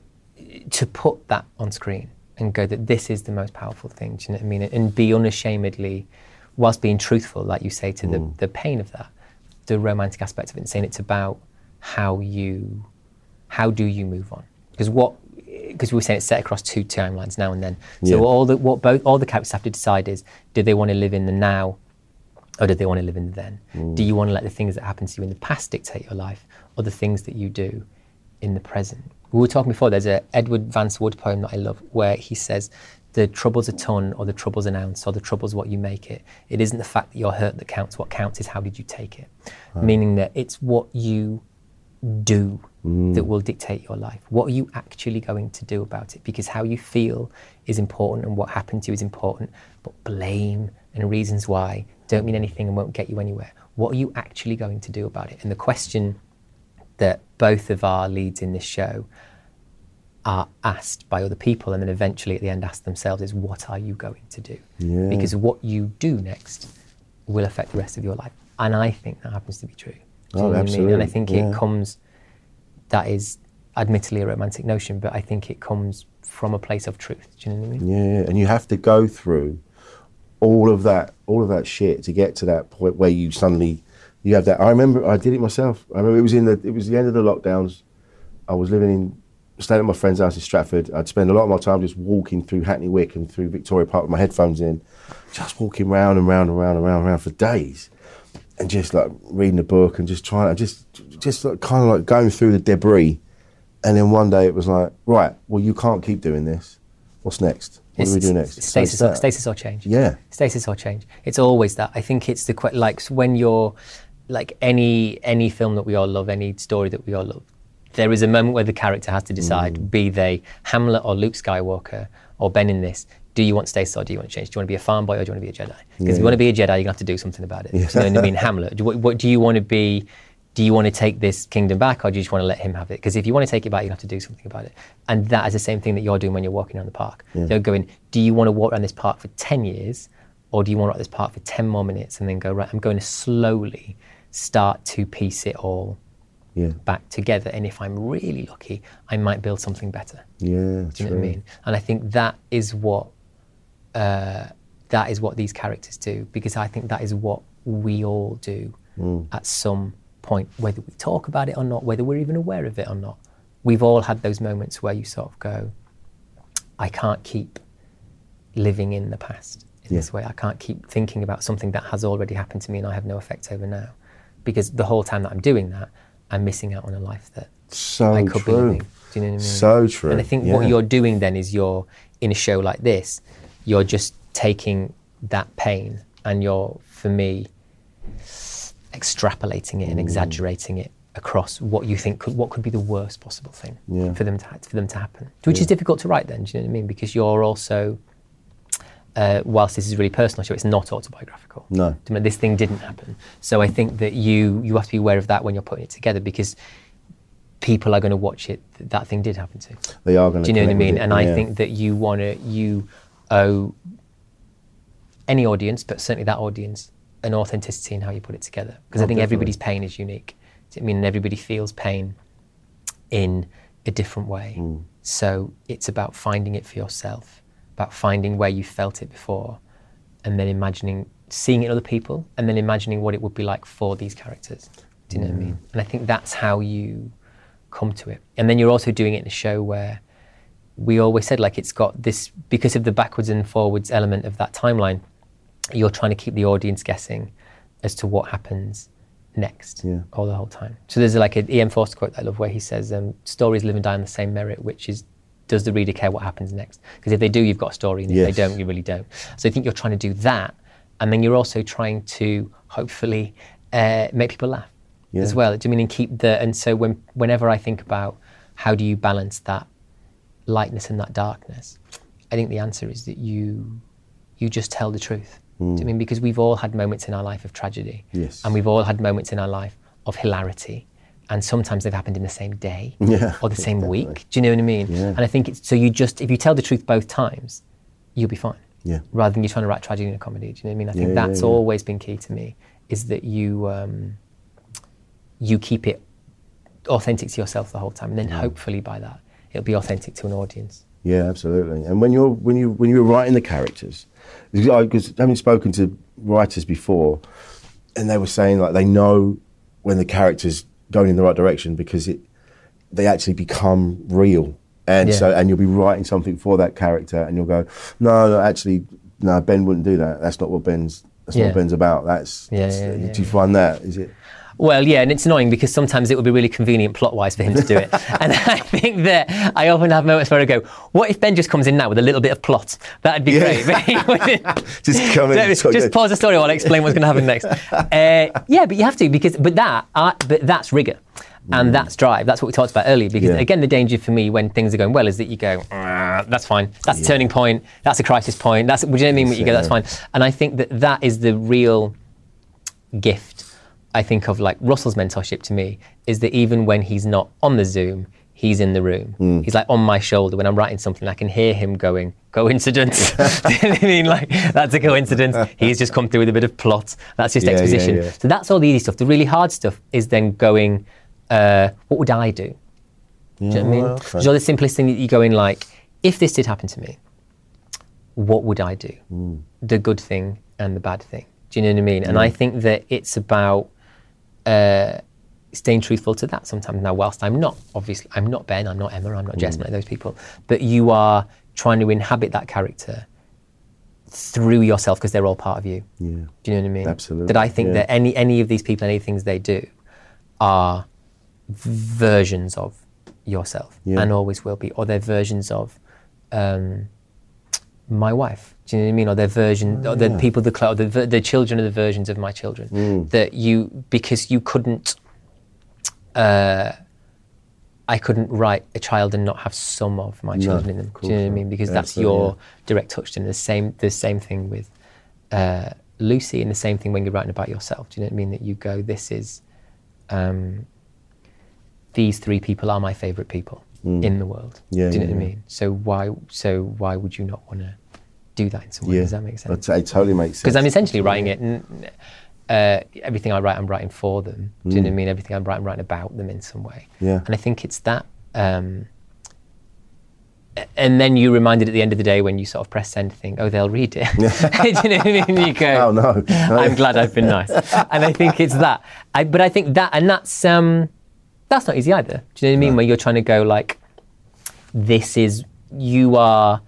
[SPEAKER 6] to put that on screen and go that this is the most powerful thing. Do you know what I mean? And be unashamedly, whilst being truthful, like you say, to the, the pain of that, the romantic aspect of it, and saying it's about how you, how do you move on? Because what, because we were saying it's set across two timelines now and then. So
[SPEAKER 2] Yeah.
[SPEAKER 6] all the what both all the characters have to decide is, do they want to live in the now, or do they want to live in the then? Mm. Do you want to let the things that happen to you in the past dictate your life, or the things that you do in the present? We were talking before. There's a Edward Vance Wood poem that I love, where he says, "The trouble's a ton, or the trouble's an ounce, or the trouble's what you make it. It isn't the fact that you're hurt that counts. What counts is how did you take it." Meaning that it's what you do mm. that will dictate your life. What are you actually going to do about it? Because how you feel is important and what happened to you is important, but blame and reasons why don't mean anything and won't get you anywhere. What are you actually going to do about it? And the question that both of our leads in this show are asked by other people and then eventually at the end ask themselves is what are you going to do?
[SPEAKER 2] Yeah.
[SPEAKER 6] Because what you do next will affect the rest of your life. And I think that happens to be true. Do you
[SPEAKER 2] Oh,
[SPEAKER 6] know what I mean? And I think
[SPEAKER 2] yeah.
[SPEAKER 6] it comes, that is admittedly a romantic notion, but I think it comes from a place of truth. Do you know what I mean?
[SPEAKER 2] Yeah, yeah, and you have to go through all of that, all of that shit to get to that point where you suddenly you have that. I remember I did it myself. I remember it was in the it was the end of the lockdowns. I was living in staying at my friend's house in Stratford. I'd spend a lot of my time just walking through Hackney Wick and through Victoria Park with my headphones in, just walking round and round and round and round and round for days, and just like reading a book and just trying, just just like, kind of like going through the debris. And then one day it was like, right, well you can't keep doing this. What's next? What do we do next?
[SPEAKER 6] it's
[SPEAKER 2] So
[SPEAKER 6] Stasis, or, stasis or change.
[SPEAKER 2] Yeah.
[SPEAKER 6] Stasis or change. It's always that. I think it's the que- like when you're like any any film that we all love, any story that we all love. There is a moment where the character has to decide:
[SPEAKER 2] Mm.
[SPEAKER 6] be they Hamlet or Luke Skywalker or Ben in this. Do you want stasis or do you want to change? Do you want to be a farm boy or do you want to be a Jedi? Because if you want to be a Jedi, you're going to have to do something about it. You know what I mean? Hamlet. Do, what, what do you want to be? do you want to take this kingdom back or do you just want to let him have it? Because if you want to take it back, you have to do something about it. And that is the same thing that you're doing when you're walking around the park.
[SPEAKER 2] Yeah.
[SPEAKER 6] You're going, do you want to walk around this park for 10 years or do you want to walk this park for 10 more minutes and then go, right, I'm going to slowly start to piece it all
[SPEAKER 2] Yeah.
[SPEAKER 6] back together. And if I'm really lucky, I might build something better.
[SPEAKER 2] Yeah.
[SPEAKER 6] Do you know what I mean? And I think that is what uh, that is what these characters do because I think that is what we all do
[SPEAKER 2] Mm.
[SPEAKER 6] at some point, whether we talk about it or not, whether we're even aware of it or not. We've all had those moments where you sort of go, I can't keep living in the past in
[SPEAKER 2] Yeah.
[SPEAKER 6] this way. I can't keep thinking about something that has already happened to me and I have no effect over now. Because the whole time that I'm doing that, I'm missing out on a life that
[SPEAKER 2] So
[SPEAKER 6] I could be
[SPEAKER 2] true.
[SPEAKER 6] living. Do you know what I mean?
[SPEAKER 2] So true.
[SPEAKER 6] And I think
[SPEAKER 2] yeah.
[SPEAKER 6] what you're doing then is you're in a show like this, you're just taking that pain and you're, for me, extrapolating it and
[SPEAKER 2] Mm.
[SPEAKER 6] exaggerating it across what you think could what could be the worst possible thing
[SPEAKER 2] Yeah.
[SPEAKER 6] for them to ha- for them to happen, which is difficult to write. Then, do you know what I mean? Because you're also, uh, whilst this is really personal show, it's not autobiographical.
[SPEAKER 2] No.
[SPEAKER 6] Know, This thing didn't happen, so I think that you you have to be aware of that when you're putting it together because people are going to watch it. that That thing did happen to.
[SPEAKER 2] They are going to.
[SPEAKER 6] Do
[SPEAKER 2] to.
[SPEAKER 6] you know what I mean? And I think that you want to, you owe any audience, but certainly that audience, an authenticity in how you put it together. Because I
[SPEAKER 2] Oh,
[SPEAKER 6] think
[SPEAKER 2] definitely.
[SPEAKER 6] everybody's pain is unique. Do you know what I mean? Everybody feels pain in a different way.
[SPEAKER 2] Mm.
[SPEAKER 6] So it's about finding it for yourself, about finding where you felt it before, and then imagining, seeing it in other people, and then imagining what it would be like for these characters. Do you know what I mean? And I think that's how you come to it. And then you're also doing it in a show where we always said like it's got this because of the backwards and forwards element of that timeline. You're trying to keep the audience guessing as to what happens next
[SPEAKER 2] Yeah.
[SPEAKER 6] all the whole time. So there's like an E.M. Forster quote that I love where he says, um, "Stories live and die on the same merit, which is." Does the reader care what happens next? Because if they do, you've got a story, and if
[SPEAKER 2] Yes.
[SPEAKER 6] they don't, you really don't. So I think you're trying to do that, and then you're also trying to hopefully uh, make people laugh
[SPEAKER 2] Yeah.
[SPEAKER 6] as well. Do you mean and keep the? And so when whenever I think about how do you balance that lightness and that darkness, I think the answer is that you you just tell the truth. Do you I mean because we've all had moments in our life of tragedy,
[SPEAKER 2] Yes.
[SPEAKER 6] and we've all had moments in our life of hilarity, and sometimes they've happened in the same day
[SPEAKER 2] Yeah,
[SPEAKER 6] or the same
[SPEAKER 2] definitely.
[SPEAKER 6] week. Do you know what I mean?
[SPEAKER 2] Yeah.
[SPEAKER 6] And I think it's so you just if you tell the truth both times, you'll be fine.
[SPEAKER 2] Yeah.
[SPEAKER 6] Rather than you trying to write tragedy in a comedy. Do you know what I mean? I think
[SPEAKER 2] Yeah,
[SPEAKER 6] that's always been key to me is that you um, you keep it authentic to yourself the whole time, and then hopefully by that it'll be authentic to an audience.
[SPEAKER 2] Yeah, absolutely. And when you're when you when you were writing the characters, because having spoken to writers before, and they were saying like they know when the characters going in the right direction because it they actually become real. And
[SPEAKER 6] Yeah.
[SPEAKER 2] so and you'll be writing something for that character, and you'll go, no, no, actually, no, Ben wouldn't do that. That's not what Ben's. That's not what Ben's about. That's.
[SPEAKER 6] Yeah, yeah, yeah,
[SPEAKER 2] do you find that? Is it?
[SPEAKER 6] Well, yeah, and it's annoying because sometimes it would be really convenient plot-wise for him to do it, and I think that I often have moments where I go, "What if Ben just comes in now with a little bit of plot? That'd be
[SPEAKER 2] Yeah.
[SPEAKER 6] great." But he wouldn't.
[SPEAKER 2] Just come in.
[SPEAKER 6] just, just pause the story while I explain what's going to happen next. Uh, yeah, but you have to because, but that, uh, but that's rigor. And that's drive. That's what we talked about earlier. Because
[SPEAKER 2] Mm. Yeah.
[SPEAKER 6] again, the danger for me when things are going well is that you go, "Ah, "That's fine. That's a turning point. That's a crisis point. That's." Do you know what I mean? You go, "That's
[SPEAKER 2] Yeah.
[SPEAKER 6] fine." And I think that that is the real gift I think of like Russell's mentorship to me is that even when he's not on the Zoom, he's in the room.
[SPEAKER 2] Hmm.
[SPEAKER 6] He's like on my shoulder when I'm writing something. I can hear him going, "Coincidence." Do you know what I mean, like that's a coincidence. He's just come through with a bit of plot. That's just
[SPEAKER 2] Yeah, yeah,
[SPEAKER 6] exposition.
[SPEAKER 2] yeah.
[SPEAKER 6] So that's all the easy stuff. The really hard stuff is then going, uh, "What would I do?" Do you know what I mean?
[SPEAKER 2] well, okay.
[SPEAKER 6] So the simplest thing that you go in like, if this did happen to me, what would I do?
[SPEAKER 2] Hmm.
[SPEAKER 6] The good thing and the bad thing. Do you know what I mean? And I think that it's about uh, staying truthful to that sometimes. Now, whilst I'm not, obviously, I'm not Ben, I'm not Emma, I'm not Jess, I'm not those people, but you are trying to inhabit that character through yourself because they're all part of you.
[SPEAKER 2] Yeah.
[SPEAKER 6] Do you know what I mean?
[SPEAKER 2] Absolutely,
[SPEAKER 6] That I think
[SPEAKER 2] yeah.
[SPEAKER 6] that any any of these people, any things they do, are versions of yourself,
[SPEAKER 2] Yeah.
[SPEAKER 6] and always will be, or they're versions of um, my wife. Do you know what I mean? Or they're version, or the people, the the the children are the versions of my children.
[SPEAKER 2] Mm.
[SPEAKER 6] That you because you couldn't. Uh, I couldn't write a child and not have some of my children in them. Do you know what I mean? Because
[SPEAKER 2] Yeah,
[SPEAKER 6] that's your
[SPEAKER 2] yeah.
[SPEAKER 6] direct touchstone. The same, the same thing with uh, Lucy, and the same thing when you're writing about yourself. Do you know what I mean? That you go, this is um, these three people are my favourite people
[SPEAKER 2] Mm.
[SPEAKER 6] in the world.
[SPEAKER 2] Yeah,
[SPEAKER 6] do you know
[SPEAKER 2] yeah,
[SPEAKER 6] what I mean? So why so why would you not want to do that in some way?
[SPEAKER 2] Yeah.
[SPEAKER 6] Does that make sense?
[SPEAKER 2] It totally makes sense.
[SPEAKER 6] Because I'm essentially writing it. n- Uh, everything I write, I'm writing for them. Do you know what I
[SPEAKER 2] Mm.
[SPEAKER 6] mean? Everything I write, I'm writing about them in some way.
[SPEAKER 2] Yeah.
[SPEAKER 6] And I think it's that. Um, and then you reminded at the end of the day when you sort of press send, think, oh, they'll read it. Do you know what I mean? You go,
[SPEAKER 2] Oh, no.
[SPEAKER 6] I'm glad I've been nice. and I think it's that. I, but I think that, and that's um, that's not easy either. Do you know what I mean? Where you're trying to go like, this is you are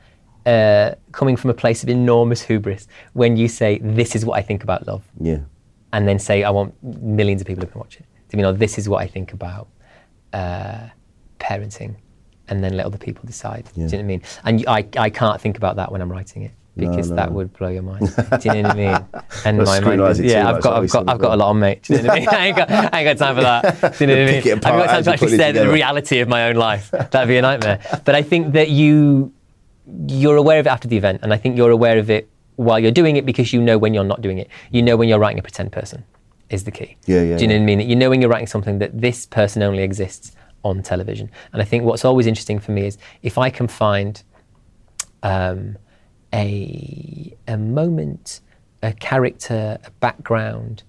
[SPEAKER 6] uh, coming from a place of enormous hubris when you say this is what I think about love,
[SPEAKER 2] Yeah.
[SPEAKER 6] and then say I want millions of people to watch it. Do you know, this is what I think about uh, parenting, and then let other people decide.
[SPEAKER 2] Yeah.
[SPEAKER 6] Do you know what I mean? And I, I can't think about that when I'm writing it because
[SPEAKER 2] no.
[SPEAKER 6] that would blow your mind. Do you know what I mean? And my mind, is, yeah, I've got, I've got, I've got a lot on, mate. Do you know what I mean? I ain't got, I ain't got time for that. Do you know what I mean? I've got time to actually stare at the reality of my own life. That'd be a nightmare. But I think that you, you're aware of it after the event, and I think you're aware of it while you're doing it because you know when you're not doing it. You know when you're writing a pretend person is the key.
[SPEAKER 2] Yeah, yeah,
[SPEAKER 6] Do you know
[SPEAKER 2] yeah.
[SPEAKER 6] what I mean? You know when you're writing something that this person only exists on television. And I think what's always interesting for me is if I can find um, a, a moment, a character, a background,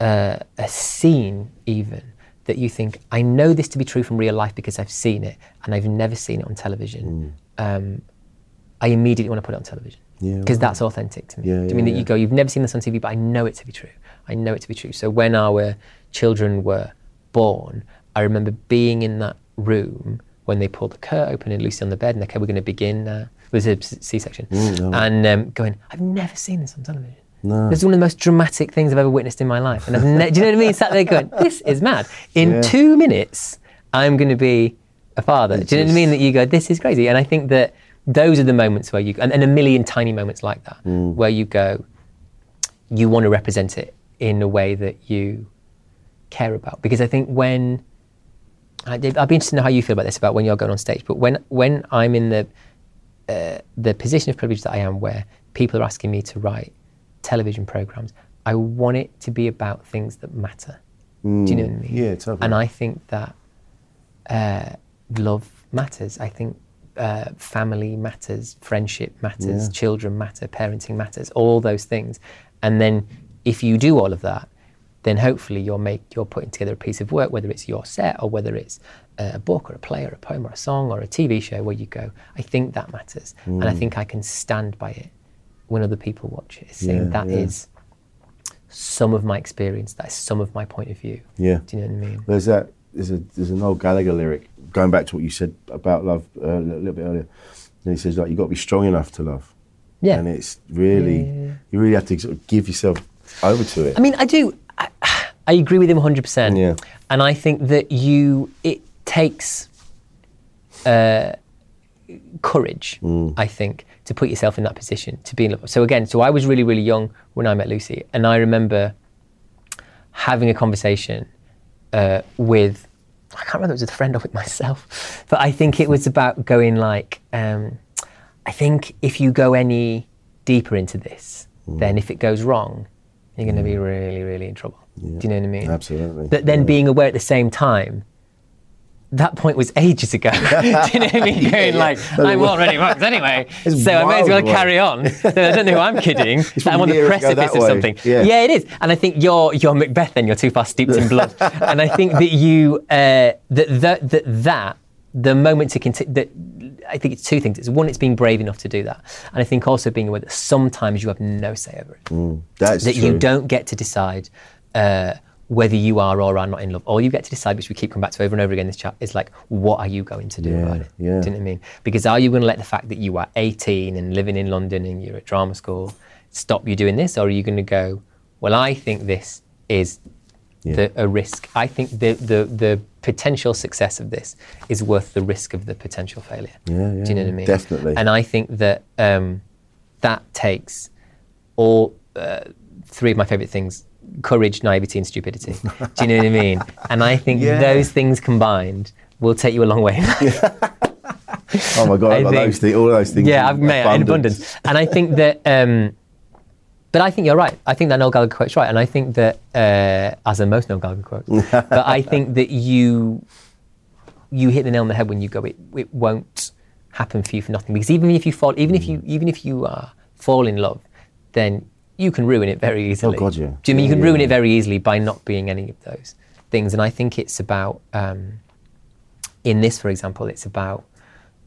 [SPEAKER 6] uh, a scene even that you think, I know this to be true from real life because I've seen it and I've never seen it on television. Um, I immediately want to put it on television
[SPEAKER 2] Yeah,
[SPEAKER 6] because
[SPEAKER 2] right.
[SPEAKER 6] that's authentic to me.
[SPEAKER 2] Yeah,
[SPEAKER 6] Do you
[SPEAKER 2] yeah,
[SPEAKER 6] mean that
[SPEAKER 2] yeah.
[SPEAKER 6] you go, you've never seen this on TV, but I know it to be true. I know it to be true. So when our children were born, I remember being in that room when they pulled the curtain open and Lucy on the bed and they okay, we're going to begin. Uh, it was a C-section,
[SPEAKER 2] Mm, right.
[SPEAKER 6] and um, going, I've never seen this on television.
[SPEAKER 2] No.
[SPEAKER 6] This is one of the most dramatic things I've ever witnessed in my life. And I've ne- do you know what I mean? Sat there going, this is mad. In
[SPEAKER 2] Yeah.
[SPEAKER 6] two minutes, I'm going to be a father.
[SPEAKER 2] It's
[SPEAKER 6] do you know what I mean? That you go, this is crazy. And I think that those are the moments where you, and, and a million tiny moments like that,
[SPEAKER 2] Mm.
[SPEAKER 6] where you go, you want to represent it in a way that you care about. Because I think when, I, I'd be interested to know how you feel about this, about when you're going on stage, but when, when I'm in the, uh, the position of privilege that I am, where people are asking me to write television programs, I want it to be about things that matter. Do you know what I mean?
[SPEAKER 2] Yeah, totally.
[SPEAKER 6] And I think that uh, love matters. I think uh, family matters, friendship matters,
[SPEAKER 2] Yeah.
[SPEAKER 6] children matter, parenting matters, all those things. And then if you do all of that, then hopefully you're make you're putting together a piece of work, whether it's your set or whether it's a book or a play or a poem or a song or a TV show where you go, I think that matters, and I
[SPEAKER 2] Mm.
[SPEAKER 6] think I can stand by it when other people watch it. Saying
[SPEAKER 2] Yeah,
[SPEAKER 6] that is
[SPEAKER 2] yeah.
[SPEAKER 6] some of my experience, that is some of my point of view.
[SPEAKER 2] Yeah.
[SPEAKER 6] Do you know what I mean?
[SPEAKER 2] There's that. There's a there's an old Gallagher lyric going back to what you said about love uh, a little bit earlier. And he says like you got to be strong enough to love.
[SPEAKER 6] Yeah.
[SPEAKER 2] And it's really
[SPEAKER 6] Yeah.
[SPEAKER 2] you really have to sort of give yourself over to it.
[SPEAKER 6] I mean, I do. I, I agree with him 100%.
[SPEAKER 2] Yeah.
[SPEAKER 6] And I think that you, it takes uh, courage,
[SPEAKER 2] Mm.
[SPEAKER 6] I think, to put yourself in that position, to be in love. So again, so I was really, really young when I met Lucy. And I remember having a conversation uh, with, I can't remember if it was with a friend or with myself, but I think it was about going like, um, I think if you go any deeper into this, then if it goes wrong, you're going to be really, really in trouble. Do you know what I mean?
[SPEAKER 2] Absolutely.
[SPEAKER 6] But then being aware at the same time, that point was ages ago. Do you know what I mean? Going like, I'm already fucked anyway,
[SPEAKER 2] It's
[SPEAKER 6] so I may as well
[SPEAKER 2] miles
[SPEAKER 6] carry on. So I don't know who I'm kidding. I'm on the
[SPEAKER 2] nearer to go
[SPEAKER 6] precipice of
[SPEAKER 2] way.
[SPEAKER 6] something.
[SPEAKER 2] Yeah.
[SPEAKER 6] it is. And I think you're you're Macbeth. Then you're too far steeped in blood. and I think that you uh, that that that that the moment to continue that. I think it's two things. It's one, it's being brave enough to do that, and I think also being aware that sometimes you have no say over it
[SPEAKER 2] Mm, that's
[SPEAKER 6] that
[SPEAKER 2] true.
[SPEAKER 6] you don't get to decide uh, whether you are or are not in love. All you get to decide, which we keep coming back to over and over again in this chat, is like, what are you going to do
[SPEAKER 2] Yeah,
[SPEAKER 6] about it?
[SPEAKER 2] yeah.
[SPEAKER 6] Do you know what I mean? Because are you going to let the fact that you are 18 and living in London and you're at drama school stop you doing this, or are you going to go, well, I think this is the, a risk. I think the, the the potential success of this is worth the risk of the potential failure.
[SPEAKER 2] Yeah, yeah,
[SPEAKER 6] Do you know what I mean?
[SPEAKER 2] definitely.
[SPEAKER 6] And I think that um, that takes all uh, three of my favourite things: courage, naivety, and stupidity. Do you know what I mean? And I think
[SPEAKER 2] Yeah.
[SPEAKER 6] those things combined will take you a long way.
[SPEAKER 2] Oh my god,
[SPEAKER 6] I think-
[SPEAKER 2] those things, all those things.
[SPEAKER 6] yeah, I've made in abundance. And I think that um, but I think you're right. I think that Noel Gallagher quote's right, and I think that uh, as in most Noel Gallagher quotes, but I think that you you hit the nail on the head when you go. It, it won't happen for you for nothing because even if you fall, even if you even if you uh, fall in love, then you can ruin it very easily.
[SPEAKER 2] Oh, God, yeah.
[SPEAKER 6] Do you mean you can
[SPEAKER 2] yeah,
[SPEAKER 6] ruin
[SPEAKER 2] yeah.
[SPEAKER 6] it very easily by not being any of those things? And I think it's about um, in this, for example, it's about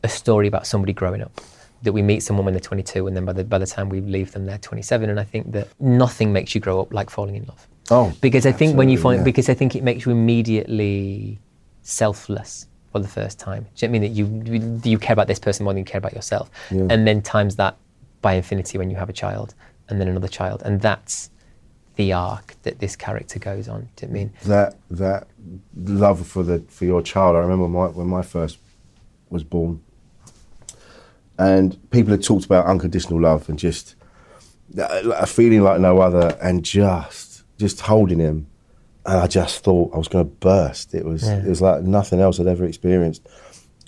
[SPEAKER 6] a story about somebody growing up. That we meet someone when they're 22, and then by the by the time we leave them, they're 27. And I think that nothing makes you grow up like falling in love.
[SPEAKER 2] Oh,
[SPEAKER 6] because I think when you
[SPEAKER 2] yeah.
[SPEAKER 6] because I think it makes you immediately selfless for the first time. Do you know I mean that you you care about this person more than you care about yourself,
[SPEAKER 2] Yeah.
[SPEAKER 6] and then times that by infinity when you have a child, and then another child, and that's the arc that this character goes on. Do you know I mean?
[SPEAKER 2] that that love for the for your child. I remember my, when my first was born, and people had talked about unconditional love and just a feeling like no other, and just just holding him, and I just thought I was going to burst. It was
[SPEAKER 6] Yeah.
[SPEAKER 2] it was like nothing else I'd ever experienced.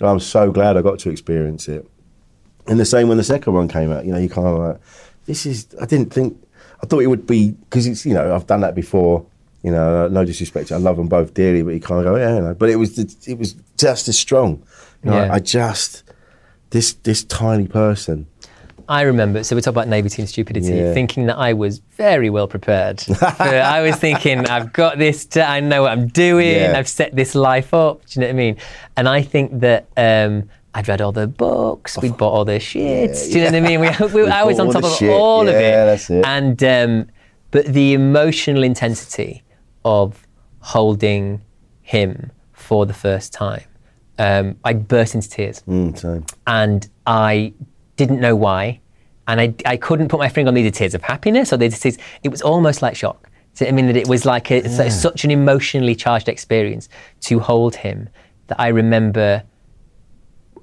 [SPEAKER 2] And I'm so glad I got to experience it. And the same when the second one came out. You know, you kind of like, this is. I didn't think. I thought it would be because it's. You know, I've done that before. You know, no disrespect. I love them both dearly, but you kind of go, yeah. You know. But it was. It was just as strong. You know,
[SPEAKER 6] Yeah.
[SPEAKER 2] I, I just this this tiny person.
[SPEAKER 6] I remember, so we talk about naivety and stupidity,
[SPEAKER 2] Yeah.
[SPEAKER 6] thinking that I was very well prepared. I was thinking, I've got this, to, I know what I'm doing,
[SPEAKER 2] Yeah.
[SPEAKER 6] I've set this life up. Do you know what I mean? And I think that um, I'd read all the books, we'd bought all the shit. Do you know what I mean? We, we,
[SPEAKER 2] We
[SPEAKER 6] I was on top of
[SPEAKER 2] shit.
[SPEAKER 6] all of it.
[SPEAKER 2] Yeah, that's it.
[SPEAKER 6] And, um, but the emotional intensity of holding him for the first time, um, I burst into tears
[SPEAKER 2] Mm,
[SPEAKER 6] and I didn't know why, and I, I couldn't put my finger on these tears of happiness or these tears. It was almost like shock. So, I mean that it was like a, it's like such an emotionally charged experience to hold him that I remember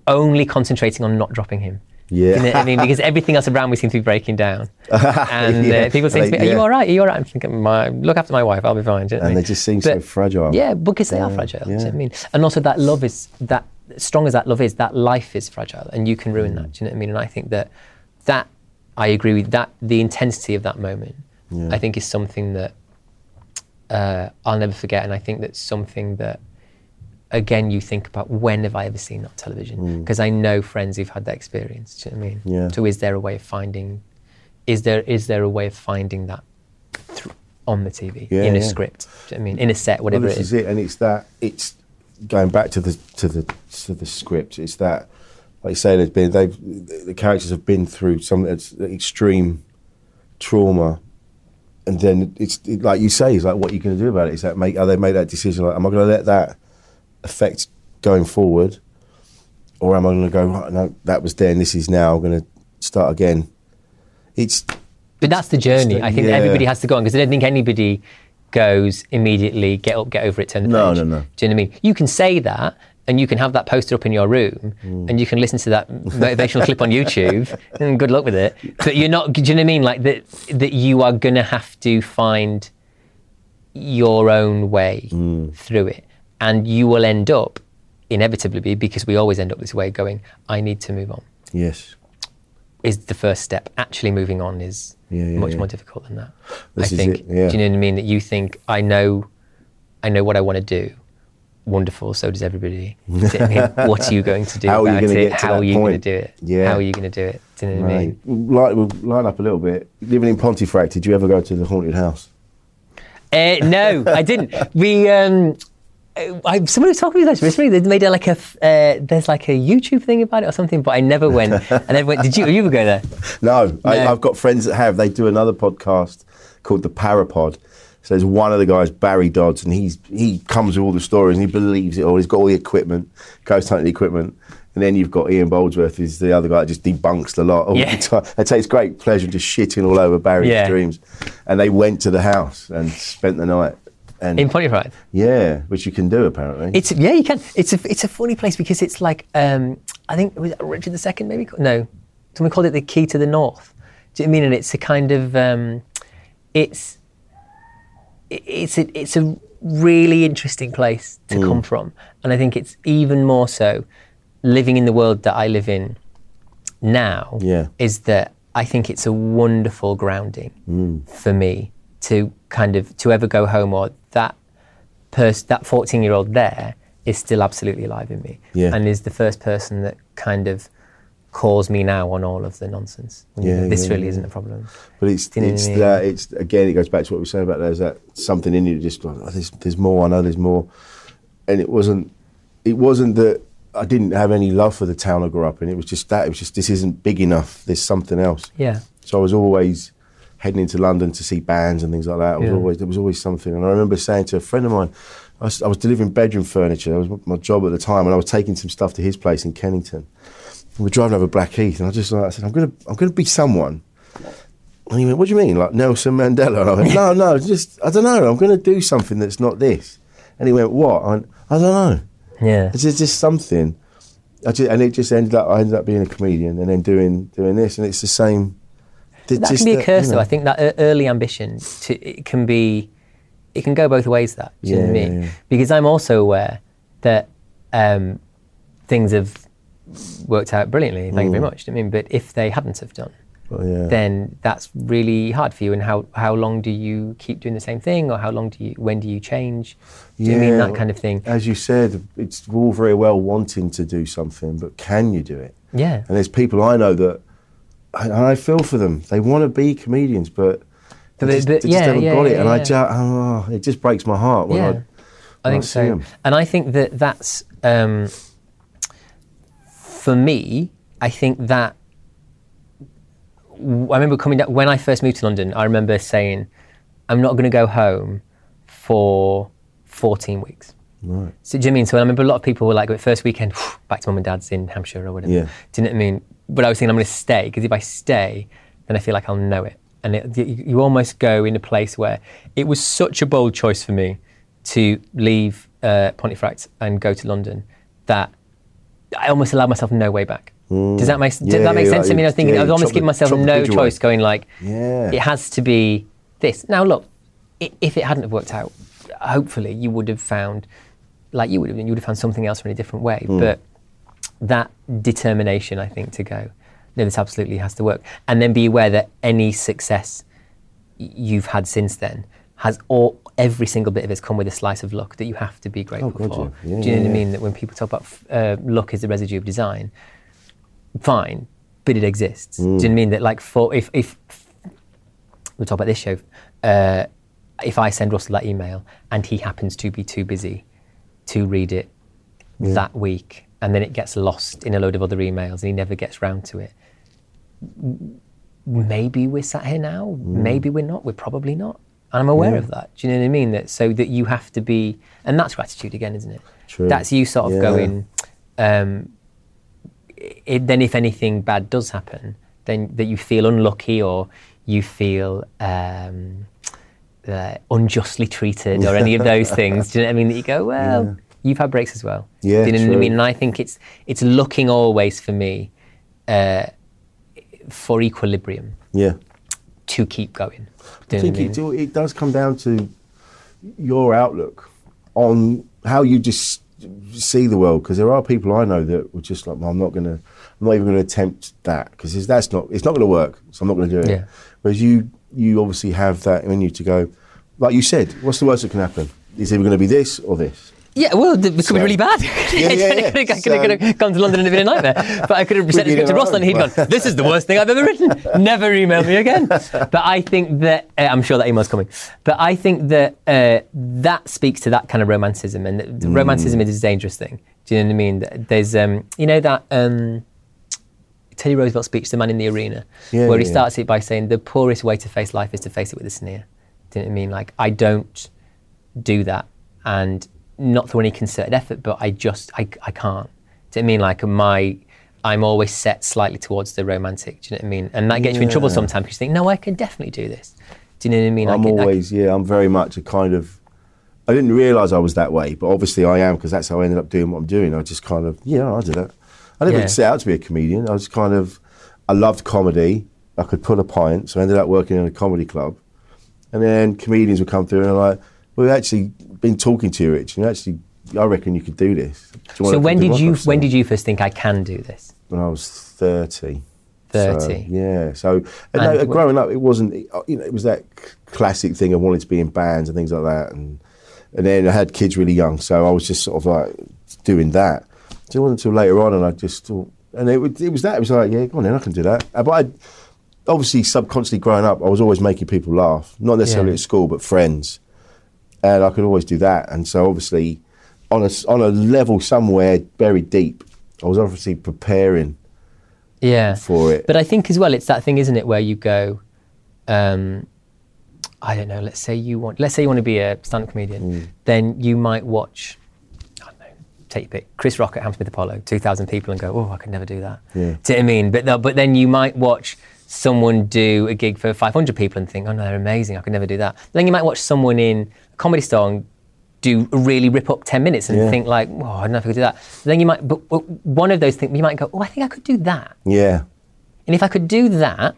[SPEAKER 6] only concentrating on not dropping him.
[SPEAKER 2] Yeah.
[SPEAKER 6] You know I mean? Because everything else around me seemed to be breaking down. And
[SPEAKER 2] Yeah.
[SPEAKER 6] uh, people say to me,
[SPEAKER 2] Like,
[SPEAKER 6] Are you
[SPEAKER 2] yeah.
[SPEAKER 6] all right? Are you all right? I'm thinking, my, Look after my wife, I'll be fine. Do you know what I
[SPEAKER 2] And
[SPEAKER 6] mean?
[SPEAKER 2] they just seem so fragile.
[SPEAKER 6] Yeah, because they are fragile. Do you know I mean? And also that love is that strong as that love is, that life is fragile, and you can ruin that. Do you know what I mean? And I think that that I agree with that. The intensity of that moment,
[SPEAKER 2] Yeah.
[SPEAKER 6] I think, is something that uh, I'll never forget, and I think that's something that. Again, you think about when have I ever seen that television? Because I know friends who've had that experience. Do you know what I mean?
[SPEAKER 2] Mm. Yeah.
[SPEAKER 6] So, is there a way of finding? Is there is there a way of finding that thr- on the TV
[SPEAKER 2] Yeah,
[SPEAKER 6] in a
[SPEAKER 2] yeah.
[SPEAKER 6] script? Do you know what I mean, in a set, whatever
[SPEAKER 2] well, this
[SPEAKER 6] it is.
[SPEAKER 2] is it, and it's that it's going back to the to the to the script. It's that, like you say, there's been they've the characters have been through some extreme trauma, and then it's it, like you say, it's like what are you going to do about it? Is that make are they made that decision? Like, am I going to let that affect going forward, or am I going to go right? No, that was then. This is now. I'm going to start again. It's
[SPEAKER 6] But that's the journey.
[SPEAKER 2] the-
[SPEAKER 6] I think
[SPEAKER 2] yeah.
[SPEAKER 6] everybody has to go on because I don't think anybody goes immediately, get up, get over it, turn the
[SPEAKER 2] No,
[SPEAKER 6] page.
[SPEAKER 2] no, no. no.
[SPEAKER 6] Do you know what I mean? You can say that and you can have that poster up in your room
[SPEAKER 2] Mm.
[SPEAKER 6] and you can listen to that motivational clip on YouTube and good luck with it. But you're not, do you know what I mean? Like that, that you are going to have to find your own way
[SPEAKER 2] Mm.
[SPEAKER 6] through it. And you will end up, inevitably, because we always end up this way, going, I need to move on
[SPEAKER 2] yes.
[SPEAKER 6] is the first step. Actually, moving on is
[SPEAKER 2] Yeah, yeah,
[SPEAKER 6] much
[SPEAKER 2] yeah.
[SPEAKER 6] more difficult than that.
[SPEAKER 2] This
[SPEAKER 6] I think. Do you know what I mean? That you think I know, I know what I want to do. Wonderful. So does everybody. Do you know what, I mean? What are you going to do
[SPEAKER 2] How are you
[SPEAKER 6] about it? How are you going to do it?
[SPEAKER 2] Yeah.
[SPEAKER 6] How are you going to do it? Do you know what I mean?
[SPEAKER 2] Right. Line, we'll line up a little bit. Living in Pontefract, did you ever go to the haunted house?
[SPEAKER 6] Uh, no, I didn't. We. Um, I, somebody was talking about this recently. They made a, like a. Uh, there's like a YouTube thing about it or something, but I never went. I never went. Did you? You ever go there?
[SPEAKER 2] No, I,
[SPEAKER 6] No.
[SPEAKER 2] I've got friends that have. They do another podcast called the Parapod. So there's one of the guys, Barry Dodds, and he's he comes with all the stories and he believes it all. He's got all the equipment, ghost hunting equipment. And then you've got Ian Boldsworth, who's the other guy that just debunks the lot all
[SPEAKER 6] Yeah.
[SPEAKER 2] the time. It takes great pleasure in just shitting all over Barry's
[SPEAKER 6] Yeah.
[SPEAKER 2] dreams. And they went to the house and spent the night. And
[SPEAKER 6] In Pontefract.
[SPEAKER 2] yeah, which you can do apparently.
[SPEAKER 6] It's yeah, you can. It's a it's a funny place because it's like um, I think it was Richard II maybe no, someone called it the key to the north. Do you know what I mean? And it's a kind of um, it's it's a, it's a really interesting place to
[SPEAKER 2] Mm.
[SPEAKER 6] come from, and I think it's even more so living in the world that I live in now.
[SPEAKER 2] Yeah.
[SPEAKER 6] is that I think it's a wonderful grounding
[SPEAKER 2] Mm.
[SPEAKER 6] for me to kind of to ever go home or that person that 14 year old there is still absolutely alive in me
[SPEAKER 2] Yeah.
[SPEAKER 6] and is the first person that kind of calls me now on all of the nonsense.
[SPEAKER 2] Yeah,
[SPEAKER 6] this
[SPEAKER 2] yeah,
[SPEAKER 6] really
[SPEAKER 2] yeah.
[SPEAKER 6] isn't a problem.
[SPEAKER 2] But it's
[SPEAKER 6] Do you know what
[SPEAKER 2] it's that it's again it goes back to what we were saying about there's that something in you just oh, there's there's more I know there's more, and it wasn't it wasn't that I didn't have any love for the town I grew up in. It was just that it was just this isn't big enough. There's something else.
[SPEAKER 6] Yeah.
[SPEAKER 2] So I was always heading into London to see bands and things like that. I was
[SPEAKER 6] Yeah.
[SPEAKER 2] always there was always something. And I remember saying to a friend of mine, I was, I was delivering bedroom furniture. That was my job at the time, and I was taking some stuff to his place in Kennington. And we're driving over Blackheath, and I just like, I said, I'm gonna I'm gonna be someone. And he went, What do you mean, like Nelson Mandela? And I went, No, no, just I don't know. I'm gonna do something that's not this. And he went, What? I went, I don't know.
[SPEAKER 6] Yeah.
[SPEAKER 2] It's just, just something. I just, and it just ended up. I ended up being a comedian, and then doing doing this, and it's the same.
[SPEAKER 6] That can be a curse, though. I think that early ambition to, it can be, it can go both ways. That do you know what I
[SPEAKER 2] Yeah,
[SPEAKER 6] mean?
[SPEAKER 2] yeah.
[SPEAKER 6] Because I'm also aware that um, things have worked out brilliantly. Thank you very
[SPEAKER 2] Mm.
[SPEAKER 6] much. I mean, but if they hadn't have done,
[SPEAKER 2] Well, yeah.
[SPEAKER 6] then that's really hard for you. And how how long do you keep doing the same thing, or how long do you when do you change? Do you mean that kind of thing?
[SPEAKER 2] As you said, it's all very well wanting to do something, but can you do it?
[SPEAKER 6] Yeah.
[SPEAKER 2] And there's people I know that, and I feel for them. They want to be comedians, but they,
[SPEAKER 6] But-
[SPEAKER 2] just,
[SPEAKER 6] but
[SPEAKER 2] they just haven't
[SPEAKER 6] yeah,
[SPEAKER 2] got it.
[SPEAKER 6] yeah,
[SPEAKER 2] And I just, oh, it just breaks my heart when
[SPEAKER 6] yeah,
[SPEAKER 2] I,
[SPEAKER 6] I
[SPEAKER 2] when
[SPEAKER 6] think
[SPEAKER 2] see
[SPEAKER 6] so.
[SPEAKER 2] 'em.
[SPEAKER 6] And I think that that's um, for me. I think that I remember coming down when I first moved to London. I remember saying, "I'm not going to go home for 14 weeks."
[SPEAKER 2] Right.
[SPEAKER 6] So do you know I mean? So I remember a lot of people were like, first weekend, back to mum and dad's in Hampshire or whatever.
[SPEAKER 2] Yeah.
[SPEAKER 6] Do you know what I mean? But I was thinking I'm going to stay because if I stay, then I feel like I'll know it. And it, you, you almost go in a place where it was such a bold choice for me to leave uh, Pontefract and go to London that I almost allowed myself no way back. Does that make,
[SPEAKER 2] Mm. Yeah,
[SPEAKER 6] does that make
[SPEAKER 2] yeah,
[SPEAKER 6] sense to
[SPEAKER 2] like
[SPEAKER 6] me? I was thinking
[SPEAKER 2] yeah,
[SPEAKER 6] I was almost giving myself no choice, going like,
[SPEAKER 2] Yeah.
[SPEAKER 6] it has to be this. Now look, if it hadn't have worked out, hopefully you would have found, like you would have, you would have found something else in a different way.
[SPEAKER 2] Mm.
[SPEAKER 6] But that determination, I think, to go, no, this absolutely has to work, and then be aware that any success you've had since then has all every single bit of it's come with a slice of luck that you have to be grateful
[SPEAKER 2] God,
[SPEAKER 6] for.
[SPEAKER 2] yeah. Yeah,
[SPEAKER 6] Do you know
[SPEAKER 2] yeah,
[SPEAKER 6] what I mean? That when people talk about uh, luck is the residue of design, fine, but it exists. Do you know what I mean? That like for if if we'll talk about this show. Uh, if I send Russell that email and he happens to be too busy to read it that week, and then it gets lost in a load of other emails and he never gets round to it, maybe we're sat here now. Maybe we're not. We're probably not. And I'm aware
[SPEAKER 2] Yeah.
[SPEAKER 6] of that. Do you know what I mean? That so that you have to be, and that's gratitude again, isn't it?
[SPEAKER 2] True.
[SPEAKER 6] That's you sort of
[SPEAKER 2] Yeah.
[SPEAKER 6] going. Um, it, then if anything bad does happen, then that you feel unlucky or you feel um, uh, unjustly treated or any of those things. Do you know what I mean? That you go, well,
[SPEAKER 2] Yeah.
[SPEAKER 6] You've had breaks as well.
[SPEAKER 2] Yeah,
[SPEAKER 6] Do you know what I mean? And I think it's it's looking always for me uh, for equilibrium
[SPEAKER 2] Yeah.
[SPEAKER 6] to keep going. Do
[SPEAKER 2] I think
[SPEAKER 6] I mean?
[SPEAKER 2] it, it does come down to your outlook on how you just see the world. Because there are people I know that were just like, well, I'm not going to, I'm not even going to attempt that because that's not, it's not going to work. So I'm not going to do it.
[SPEAKER 6] Yeah.
[SPEAKER 2] Whereas you, you obviously have that in you to go, like you said, what's the worst that can happen? It's either going to be this or this.
[SPEAKER 6] Yeah, well, it could
[SPEAKER 2] So-
[SPEAKER 6] be really bad.
[SPEAKER 2] Yeah, yeah, yeah.
[SPEAKER 6] I could have,
[SPEAKER 2] So-
[SPEAKER 6] gone to London and it'd been a nightmare. But I could have sent it to Ross and he'd gone, this is the worst thing I've ever written. Never email me again. But I think that, uh, I'm sure that email's coming. But I think that uh, that speaks to that kind of romanticism. And
[SPEAKER 2] Mm.
[SPEAKER 6] romanticism is a dangerous thing. Do you know what I mean? There's, um, you know, that um, Teddy Roosevelt speech, The Man in the Arena,
[SPEAKER 2] Yeah,
[SPEAKER 6] where he
[SPEAKER 2] yeah, yeah.
[SPEAKER 6] starts it by saying, the poorest way to face life is to face it with a sneer. Do you know what I mean? Like, I don't do that and not through any concerted effort, but I just I, I can't. Do you know I mean? Like my I'm always set slightly towards the romantic. Do you know what I mean? And that gets you in trouble sometimes because you think, no, I can definitely do this. Do you know what I mean? I
[SPEAKER 2] I'm
[SPEAKER 6] can- I
[SPEAKER 2] always, yeah, I'm very much a kind of. I didn't realise I was that way, but obviously I am because that's how I ended up doing what I'm doing. I just kind of, yeah, I did it. I didn't
[SPEAKER 6] Yeah.
[SPEAKER 2] set out to be a comedian. I was kind of, I loved comedy. I could pull a pint, so I ended up working in a comedy club. And then comedians would come through and like, we've actually been talking to you, Rich, and you actually, I reckon you could do this. Do
[SPEAKER 6] so when did you when did you first think I can do this?
[SPEAKER 2] When I was 30. So,
[SPEAKER 6] 30.
[SPEAKER 2] yeah. So no, growing up, it wasn't. You know, it was that classic thing of wanting to be in bands and things like that. And and then I had kids really young, so I was just sort of like doing that. So it wasn't until later on, and I just thought, and it, was- it was that. It was like, yeah, go on then, I can do that. Uh, But I, obviously, subconsciously growing up, I was always making people laugh, not necessarily
[SPEAKER 6] Yeah.
[SPEAKER 2] at school, but friends, and I could always do that. And so obviously, on a on a level somewhere buried deep, I was obviously preparing
[SPEAKER 6] yeah.
[SPEAKER 2] for it.
[SPEAKER 6] But I think as well, it's that thing, isn't it, where you go, um, I don't know. Let's say you want, let's say you want to be a stand-up comedian,
[SPEAKER 2] Mm.
[SPEAKER 6] then you might watch, I don't know, take your pick, Chris Rock at Hammersmith Apollo, two thousand people, and go, oh, I could never do that.
[SPEAKER 2] Yeah.
[SPEAKER 6] Do you know what I mean? But no, but then you might watch someone do a gig for 500 people and think, oh no, they're amazing. I could never do that. Then you might watch someone in comedy store and do really rip up 10 minutes and
[SPEAKER 2] Yeah.
[SPEAKER 6] think like, oh, I don't know if I could do that. Then you might, but, but one of those things, you might go, oh, I think I could do that.
[SPEAKER 2] Yeah.
[SPEAKER 6] And if I could do that,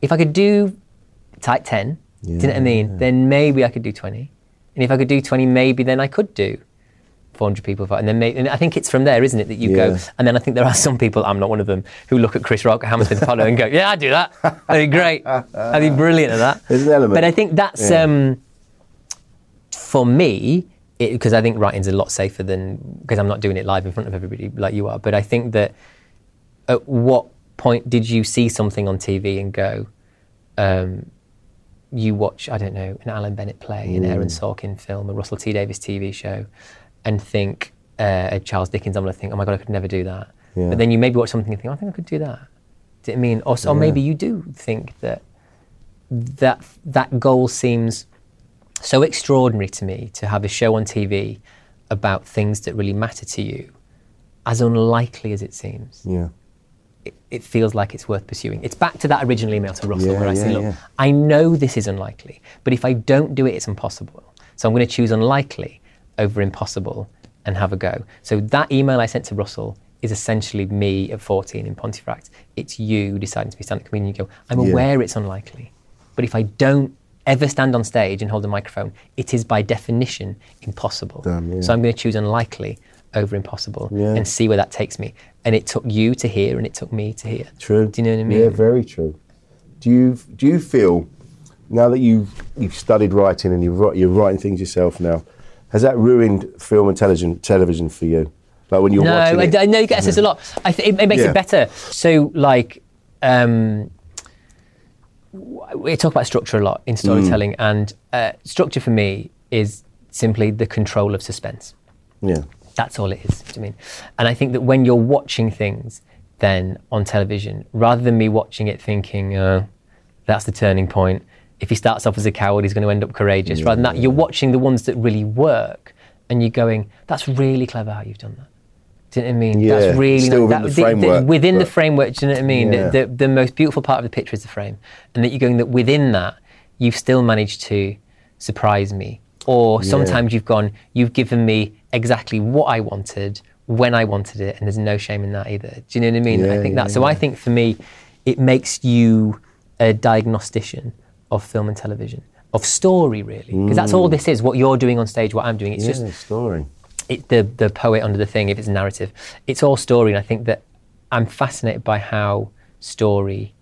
[SPEAKER 6] if I could do type 10, do you know what I mean? Then maybe I could do 20. And if I could do 20, maybe then I could do 400 people. And then maybe, and I think it's from there, isn't it, that you go. And then I think there are some people, I'm not one of them, who look at Chris Rock Hammersmith Apollo and go, yeah, I'd do that. That'd be great. I'd be brilliant at that.
[SPEAKER 2] There's an element.
[SPEAKER 6] But I think that's,
[SPEAKER 2] Yeah.
[SPEAKER 6] um, for me, because I think writing's a lot safer than, because I'm not doing it live in front of everybody like you are. But I think that at what point did you see something on TV and go, um, you watch, I don't know, an Alan Bennett play, an Aaron Sorkin film, a Russell T Davies TV show, and think, uh, a Charles Dickens, I'm going to think, oh my God, I could never do that.
[SPEAKER 2] Yeah.
[SPEAKER 6] But then you maybe watch something and think, oh, I think I could do that. Do you know I mean? Or, or maybe you do think that that that goal seems so extraordinary to me to have a show on TV about things that really matter to you, as unlikely as it seems
[SPEAKER 2] Yeah.
[SPEAKER 6] it, it feels like it's worth pursuing. It's back to that original email to Russell
[SPEAKER 2] Yeah,
[SPEAKER 6] where I
[SPEAKER 2] yeah,
[SPEAKER 6] say, look,
[SPEAKER 2] yeah.
[SPEAKER 6] I know this is unlikely, but if I don't do it, it's impossible. So I'm going to choose unlikely over impossible and have a go. So that email I sent to Russell is essentially me at 14 in Pontefract. It's you deciding to be stand-up comedian. You go, I'm aware it's unlikely, but if I don't ever stand on stage and hold a microphone, it is by definition impossible.
[SPEAKER 2] Damn, yeah.
[SPEAKER 6] So I'm going to choose unlikely over impossible
[SPEAKER 2] Yeah.
[SPEAKER 6] and see where that takes me. And it took you to hear and it took me to hear.
[SPEAKER 2] True.
[SPEAKER 6] Do you know what I mean?
[SPEAKER 2] Yeah, very true. Do you do you feel now that you've you've studied writing and you're you're writing things yourself now, has that ruined film and television television for you? Like when you're
[SPEAKER 6] no,
[SPEAKER 2] watching
[SPEAKER 6] I,
[SPEAKER 2] it?
[SPEAKER 6] I know you get this a lot. I th- it, it makes
[SPEAKER 2] Yeah.
[SPEAKER 6] it better. So, like, um, we talk about structure a lot in storytelling, and uh, structure for me is simply the control of suspense.
[SPEAKER 2] Yeah.
[SPEAKER 6] That's all it is. Do you mean? And I think that when you're watching things, then on television, rather than me watching it thinking, uh, that's the turning point. If he starts off as a coward, he's going to end up courageous. rather than that, you're watching the ones that really work, and you're going, that's really clever how you've done that. Do you know what I mean?
[SPEAKER 2] Yeah,
[SPEAKER 6] that's really
[SPEAKER 2] still
[SPEAKER 6] that,
[SPEAKER 2] within the framework,
[SPEAKER 6] within the
[SPEAKER 2] but-
[SPEAKER 6] framework. Do you know what I mean?
[SPEAKER 2] Yeah.
[SPEAKER 6] The, the, the most beautiful part of the picture is the frame, and that you're going that within that, you've still managed to surprise me. Or
[SPEAKER 2] Yeah.
[SPEAKER 6] sometimes you've gone, you've given me exactly what I wanted when I wanted it, and there's no shame in that either. Do you know what I mean?
[SPEAKER 2] Yeah,
[SPEAKER 6] I think
[SPEAKER 2] yeah,
[SPEAKER 6] that. So I think for me, it makes you a diagnostician of film and television, of story really, because that's all mm. this is. What you're doing on stage, what I'm doing. It's
[SPEAKER 2] yeah,
[SPEAKER 6] just
[SPEAKER 2] story.
[SPEAKER 6] It, the the poet under the thing. If it's narrative, it's all story. And I think that I'm fascinated by how story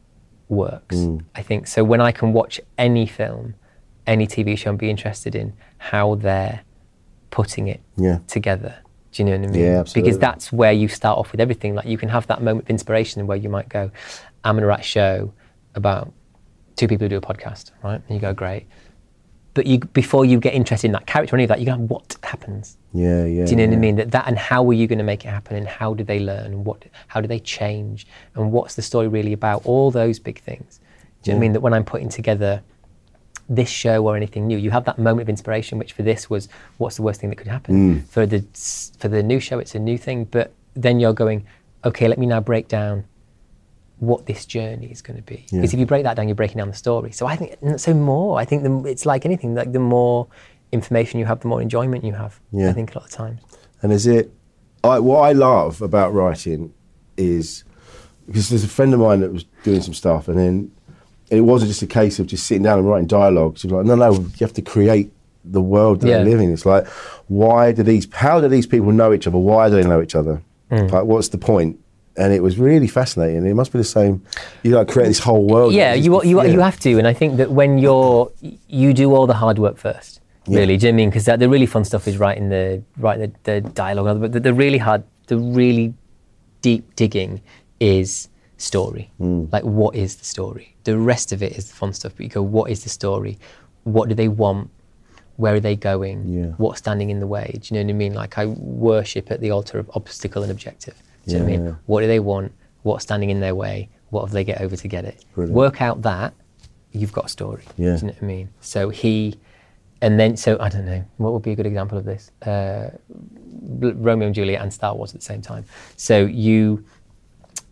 [SPEAKER 6] works.
[SPEAKER 2] Mm.
[SPEAKER 6] I think so. When I can watch any film, any TV show, and be interested in how they're putting it
[SPEAKER 2] Yeah.
[SPEAKER 6] together. Do you know what I mean?
[SPEAKER 2] Yeah, absolutely.
[SPEAKER 6] Because that's where you start off with everything. Like you can have that moment of inspiration where you might go, I'm going to write a show about two people who do a podcast, right? And you go, great. But you, before you get interested in that character or any of that, you go, what happens?
[SPEAKER 2] Yeah, yeah.
[SPEAKER 6] Do you know what. I mean? That, that and how are you going to make it happen? And how do they learn? And what, how do they change? And what's the story really about? All those big things. Do you know what I mean? That when I'm putting together this show or anything new, you have that moment of inspiration, which for this was, what's the worst thing that could happen? Mm. For the for the new show, it's a new thing. But then you're going, okay, let me now break down what this journey is going to be. Because if you break that down, you're breaking down the story. So I think so more. I think the, it's like anything. Like the more information you have, the more enjoyment you have.
[SPEAKER 2] Yeah.
[SPEAKER 6] I think a lot of times.
[SPEAKER 2] And is it? I, what I love about writing is because there's a friend of mine that was doing some stuff, and then it wasn't just a case of just sitting down and writing dialogue. She was like, no, no, you have to create the world that
[SPEAKER 6] Yeah.
[SPEAKER 2] they live in. It's like, why do these? How do these people know each other? Why do they know each other?
[SPEAKER 6] Mm.
[SPEAKER 2] Like, what's the point? And it was really fascinating. It must be the same. You like create this whole world.
[SPEAKER 6] yeah, you,
[SPEAKER 2] just-
[SPEAKER 6] you,
[SPEAKER 2] yeah.
[SPEAKER 6] you have to. And I think that when you're, you do all the hard work first, really. Do you know what I mean? Because the really fun stuff is writing the, writing the, the dialogue. But the, the really hard, the really deep digging is story. Hmm. Like, what is the story? The rest of it is the fun stuff. But you go, what is the story? What do they want? Where are they going?
[SPEAKER 2] Yeah.
[SPEAKER 6] What's standing in the way? Do you know what I mean? Like, I worship at the altar of obstacle and objective. Do you know what I mean?
[SPEAKER 2] Yeah.
[SPEAKER 6] What do they want? What's standing in their way? What have they get over to get it?
[SPEAKER 2] Brilliant.
[SPEAKER 6] Work out that, you've got a story.
[SPEAKER 2] Yeah.
[SPEAKER 6] Do you know what I mean? So he, and then, so I don't know, what would be a good example of this? Uh, Romeo and Juliet and Star Wars at the same time. So you,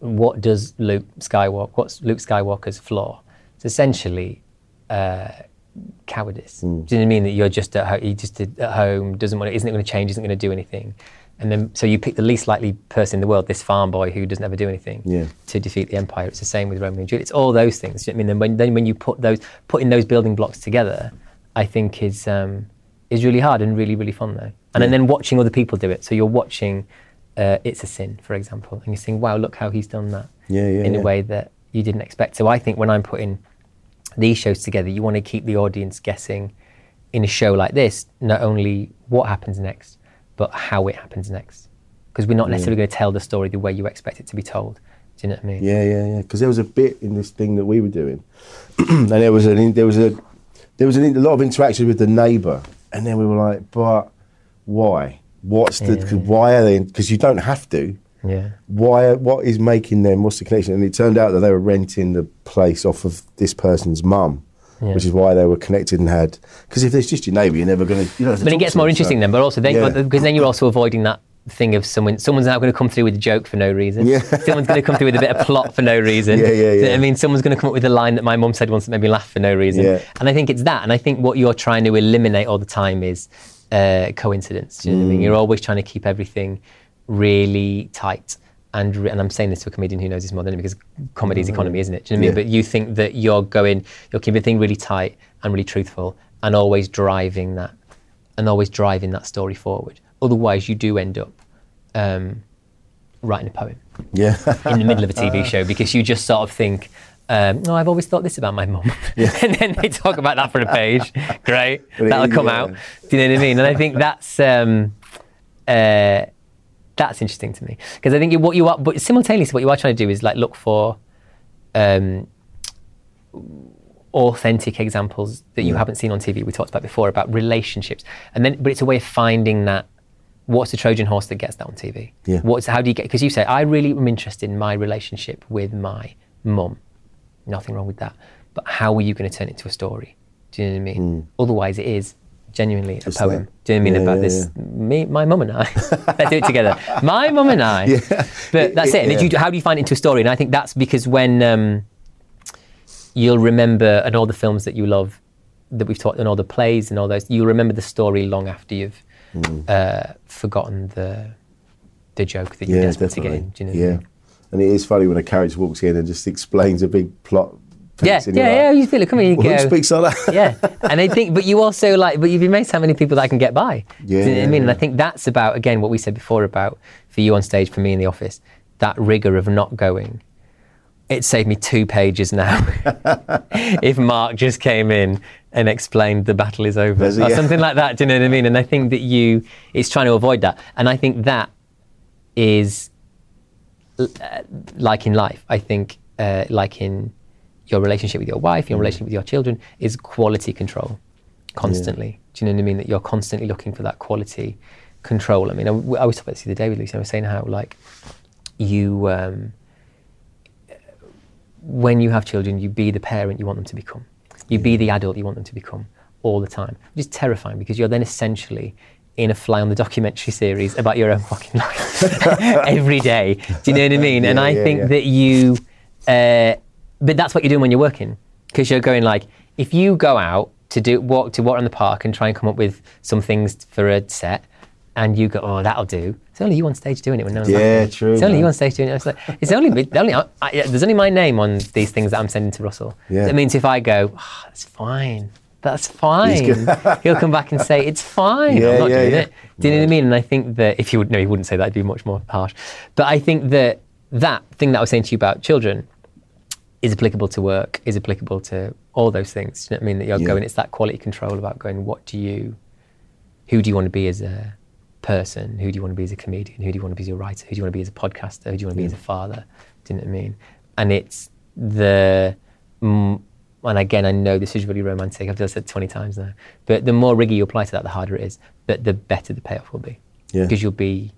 [SPEAKER 6] what does Luke Skywalker, what's Luke Skywalker's flaw? It's essentially uh, cowardice.
[SPEAKER 2] Mm.
[SPEAKER 6] Do you know what I mean? That you're just at, ho- he just at home, doesn't want, isn't going to change, isn't going to do anything. And then, so you pick the least likely person in the world, this farm boy who doesn't ever do anything,
[SPEAKER 2] Yeah.
[SPEAKER 6] to defeat the empire. It's the same with Romeo and Juliet. It's all those things. You know I mean? Then when, then when you put those, putting those building blocks together, I think is um, is really hard and really really fun though. And, then watching other people do it. So you're watching uh, It's a Sin, for example, and you're saying, wow, look how he's done that
[SPEAKER 2] Yeah, yeah,
[SPEAKER 6] in a way that you didn't expect. So I think when I'm putting these shows together, you want to keep the audience guessing in a show like this, not only what happens next, but how it happens next. Because we're not necessarily going to tell the story the way you expect it to be told. Do you know what I mean?
[SPEAKER 2] Yeah, yeah, yeah. Because there was a bit in this thing that we were doing, and there was an there was a there was an, a lot of interaction with the neighbour, and then we were like, but why? What's the? 'cause Why are they? Because you don't have to.
[SPEAKER 6] Yeah.
[SPEAKER 2] Why? What is making them? What's the connection? And it turned out that they were renting the place off of this person's mum.
[SPEAKER 6] Yeah.
[SPEAKER 2] Which is why they were connected and had. Because if it's just your neighbour, you're never going to. You to
[SPEAKER 6] But it gets more
[SPEAKER 2] them,
[SPEAKER 6] interesting
[SPEAKER 2] so-
[SPEAKER 6] then. But also then,
[SPEAKER 2] Yeah.
[SPEAKER 6] because then you're also avoiding that thing of someone. Someone's now going to come through with a joke for no reason.
[SPEAKER 2] Yeah.
[SPEAKER 6] Someone's going to come through with a bit of plot for no reason.
[SPEAKER 2] Yeah, yeah,
[SPEAKER 6] Do you know what
[SPEAKER 2] yeah.
[SPEAKER 6] I mean, someone's going to come up with a line that my mum said once that made me laugh for no reason.
[SPEAKER 2] Yeah.
[SPEAKER 6] And I think it's that. And I think what you're trying to eliminate all the time is uh, coincidence. Do you know what I mean?
[SPEAKER 2] Mm.
[SPEAKER 6] You're always trying to keep everything really tight. And, re- and I'm saying this to a comedian who knows this more than me because comedy's economy, isn't it? Do you know what I mean?
[SPEAKER 2] Yeah.
[SPEAKER 6] But you think that you're going, you're keeping everything really tight and really truthful and always driving that and always driving that story forward. Otherwise, you do end up um, writing a poem
[SPEAKER 2] Yeah.
[SPEAKER 6] in the middle of a TV show because you just sort of think, um, "Oh, I've always thought this about my mum," and then they talk about that for a page. Great,
[SPEAKER 2] But
[SPEAKER 6] that'll come
[SPEAKER 2] yeah.
[SPEAKER 6] out. Do you know what I mean? And I think that's um, uh, that's interesting to me because I think what you are, but simultaneously, what you are trying to do is like look for. Um, authentic examples that you haven't seen on TV. We talked about before about relationships, and then but it's a way of finding that. What's the Trojan horse that gets that on TV?
[SPEAKER 2] Yeah.
[SPEAKER 6] What's how do you get? Because you say I really am interested in my relationship with my mum. Nothing wrong with that. But how are you going to turn it into a story? Do you know what I mean? Otherwise, it is genuinely a poem.
[SPEAKER 2] that.
[SPEAKER 6] Do you know what I mean
[SPEAKER 2] Yeah,
[SPEAKER 6] about
[SPEAKER 2] yeah,
[SPEAKER 6] this? Me, my mum and I. Let's do it together. My mum and I. But that's it.
[SPEAKER 2] Yeah.
[SPEAKER 6] do you- how do you find it into a story? And I think that's because when um, you'll remember and all the films that you love that we've taught and all the plays and all those you'll remember the story long after you've
[SPEAKER 2] Mm.
[SPEAKER 6] uh, forgotten the the joke that you're
[SPEAKER 2] Yeah,
[SPEAKER 6] desperate to
[SPEAKER 2] definitely.
[SPEAKER 6] get in. Do you know what I
[SPEAKER 2] yeah.
[SPEAKER 6] mean?
[SPEAKER 2] And it is funny when a character walks in and just explains a big plot.
[SPEAKER 6] Yeah, yeah,
[SPEAKER 2] you're
[SPEAKER 6] yeah. You feel it. Come here, you
[SPEAKER 2] "Well,
[SPEAKER 6] go.
[SPEAKER 2] Who speaks like that?
[SPEAKER 6] yeah, and I think, but you also like, but you'd be amazed how many people that can get by. Do you know what I mean? And I think that's about again what we said before about for you on stage, for me in the office, that rigor of not going. It saved me two pages now. if Mark just came in and explained the battle is over, or
[SPEAKER 2] Yeah.
[SPEAKER 6] something like that. Do you know what I mean? And I think that you, it's trying to avoid that, and I think that is uh, like in life. I think uh, like in your relationship with your wife, your relationship with your children, is quality control constantly. Do you know what I mean? That you're constantly looking for that quality control. I mean, I, I was talking about this the other day with Lucy. I was saying how like you, um, when you have children, you be the parent you want them to become. You be the adult you want them to become all the time, which is terrifying because you're then essentially in a fly on the documentary series about your own fucking life every day. Do you know what I mean? and I
[SPEAKER 2] yeah,
[SPEAKER 6] think
[SPEAKER 2] yeah.
[SPEAKER 6] that you, uh, but that's what you're doing when you're working because you're going like, if you go out to do walk to walk around the park and try and come up with some things for a set, and you go, oh, that'll do. It's only you on stage doing it when no one's
[SPEAKER 2] Yeah,
[SPEAKER 6] laughing.
[SPEAKER 2] true,
[SPEAKER 6] It's only
[SPEAKER 2] man.
[SPEAKER 6] you on stage doing it. It's, like, it's only, only I, I, there's only my name on these things that I'm sending to Russell.
[SPEAKER 2] Yeah.
[SPEAKER 6] That means if I go, oh, that's fine. That's fine. He'll come back and say, it's fine.
[SPEAKER 2] Yeah,
[SPEAKER 6] I'm not
[SPEAKER 2] yeah,
[SPEAKER 6] doing
[SPEAKER 2] yeah.
[SPEAKER 6] it. Do you know what I mean? And I think that if he would, no, he wouldn't say that. It'd be much more harsh. But I think that that thing that I was saying to you about children is applicable to work, is applicable to all those things. Do you know what I mean? That you're
[SPEAKER 2] Yeah.
[SPEAKER 6] going, it's that quality control about going, what do you, who do you want to be as a person? Who do you want to be as a comedian? Who do you want to be as a writer? Who do you want to be as a podcaster? Who do you want to be as a father? Do you know what I mean? And it's the, mm, and again, I know this is really romantic. I've just said it 20 times now. But the more rigor you apply to that, the harder it is. But the better the payoff will be.
[SPEAKER 2] Yeah.
[SPEAKER 6] Because you'll be,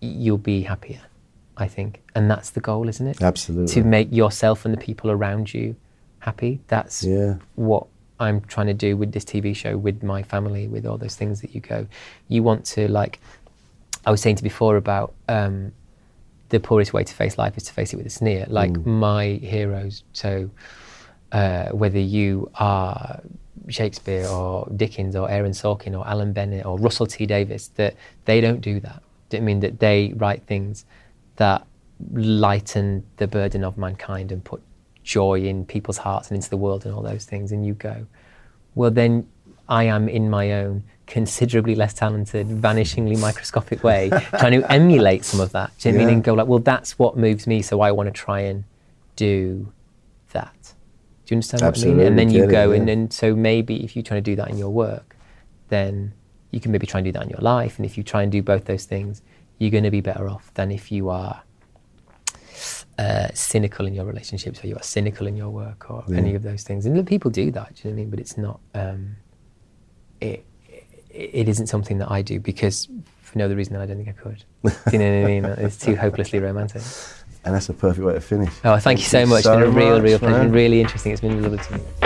[SPEAKER 6] you'll be happier, I think. And that's the goal, isn't it?
[SPEAKER 2] Absolutely.
[SPEAKER 6] To make yourself and the people around you happy. That's
[SPEAKER 2] Yeah.
[SPEAKER 6] what I'm trying to do with this TV show, with my family, with all those things that you go. You want to, like, I was saying to before about um, the poorest way to face life is to face it with a sneer. Like,
[SPEAKER 2] Mm.
[SPEAKER 6] my heroes, so uh, whether you are Shakespeare or Dickens or Aaron Sorkin or Alan Bennett or Russell T Davies, that they don't do that. I mean that they write things that lighten the burden of mankind and put joy in people's hearts and into the world and all those things. And you go, well, then I am in my own considerably less talented, vanishingly microscopic way, trying to emulate some of that. Do you know what mean? And go like, well, that's what moves me, so I want to try and do that. Do you understand what I mean? And then you go,
[SPEAKER 2] yeah.
[SPEAKER 6] and then so maybe if you're trying to do that in your work, then you can maybe try and do that in your life. And if you try and do both those things, you're going to be better off than if you are uh, cynical in your relationships or you are cynical in your work or
[SPEAKER 2] Yeah.
[SPEAKER 6] any of those things. And people do that, do you know what I mean? But it's not, um, it, it, it isn't something that I do because for no other reason than I don't think I could. Do you know what I mean? It's too hopelessly romantic.
[SPEAKER 2] And that's a perfect way to finish.
[SPEAKER 6] Oh, thank, you so much.
[SPEAKER 2] so
[SPEAKER 6] it's been a real,
[SPEAKER 2] much,
[SPEAKER 6] real pleasure.
[SPEAKER 2] Man.
[SPEAKER 6] been really interesting. It's been lovely to meet you.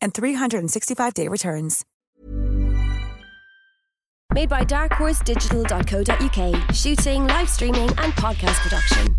[SPEAKER 7] and 365-day returns.
[SPEAKER 5] Made by darkhorse digital.co.uk. Shooting, live streaming, and podcast production.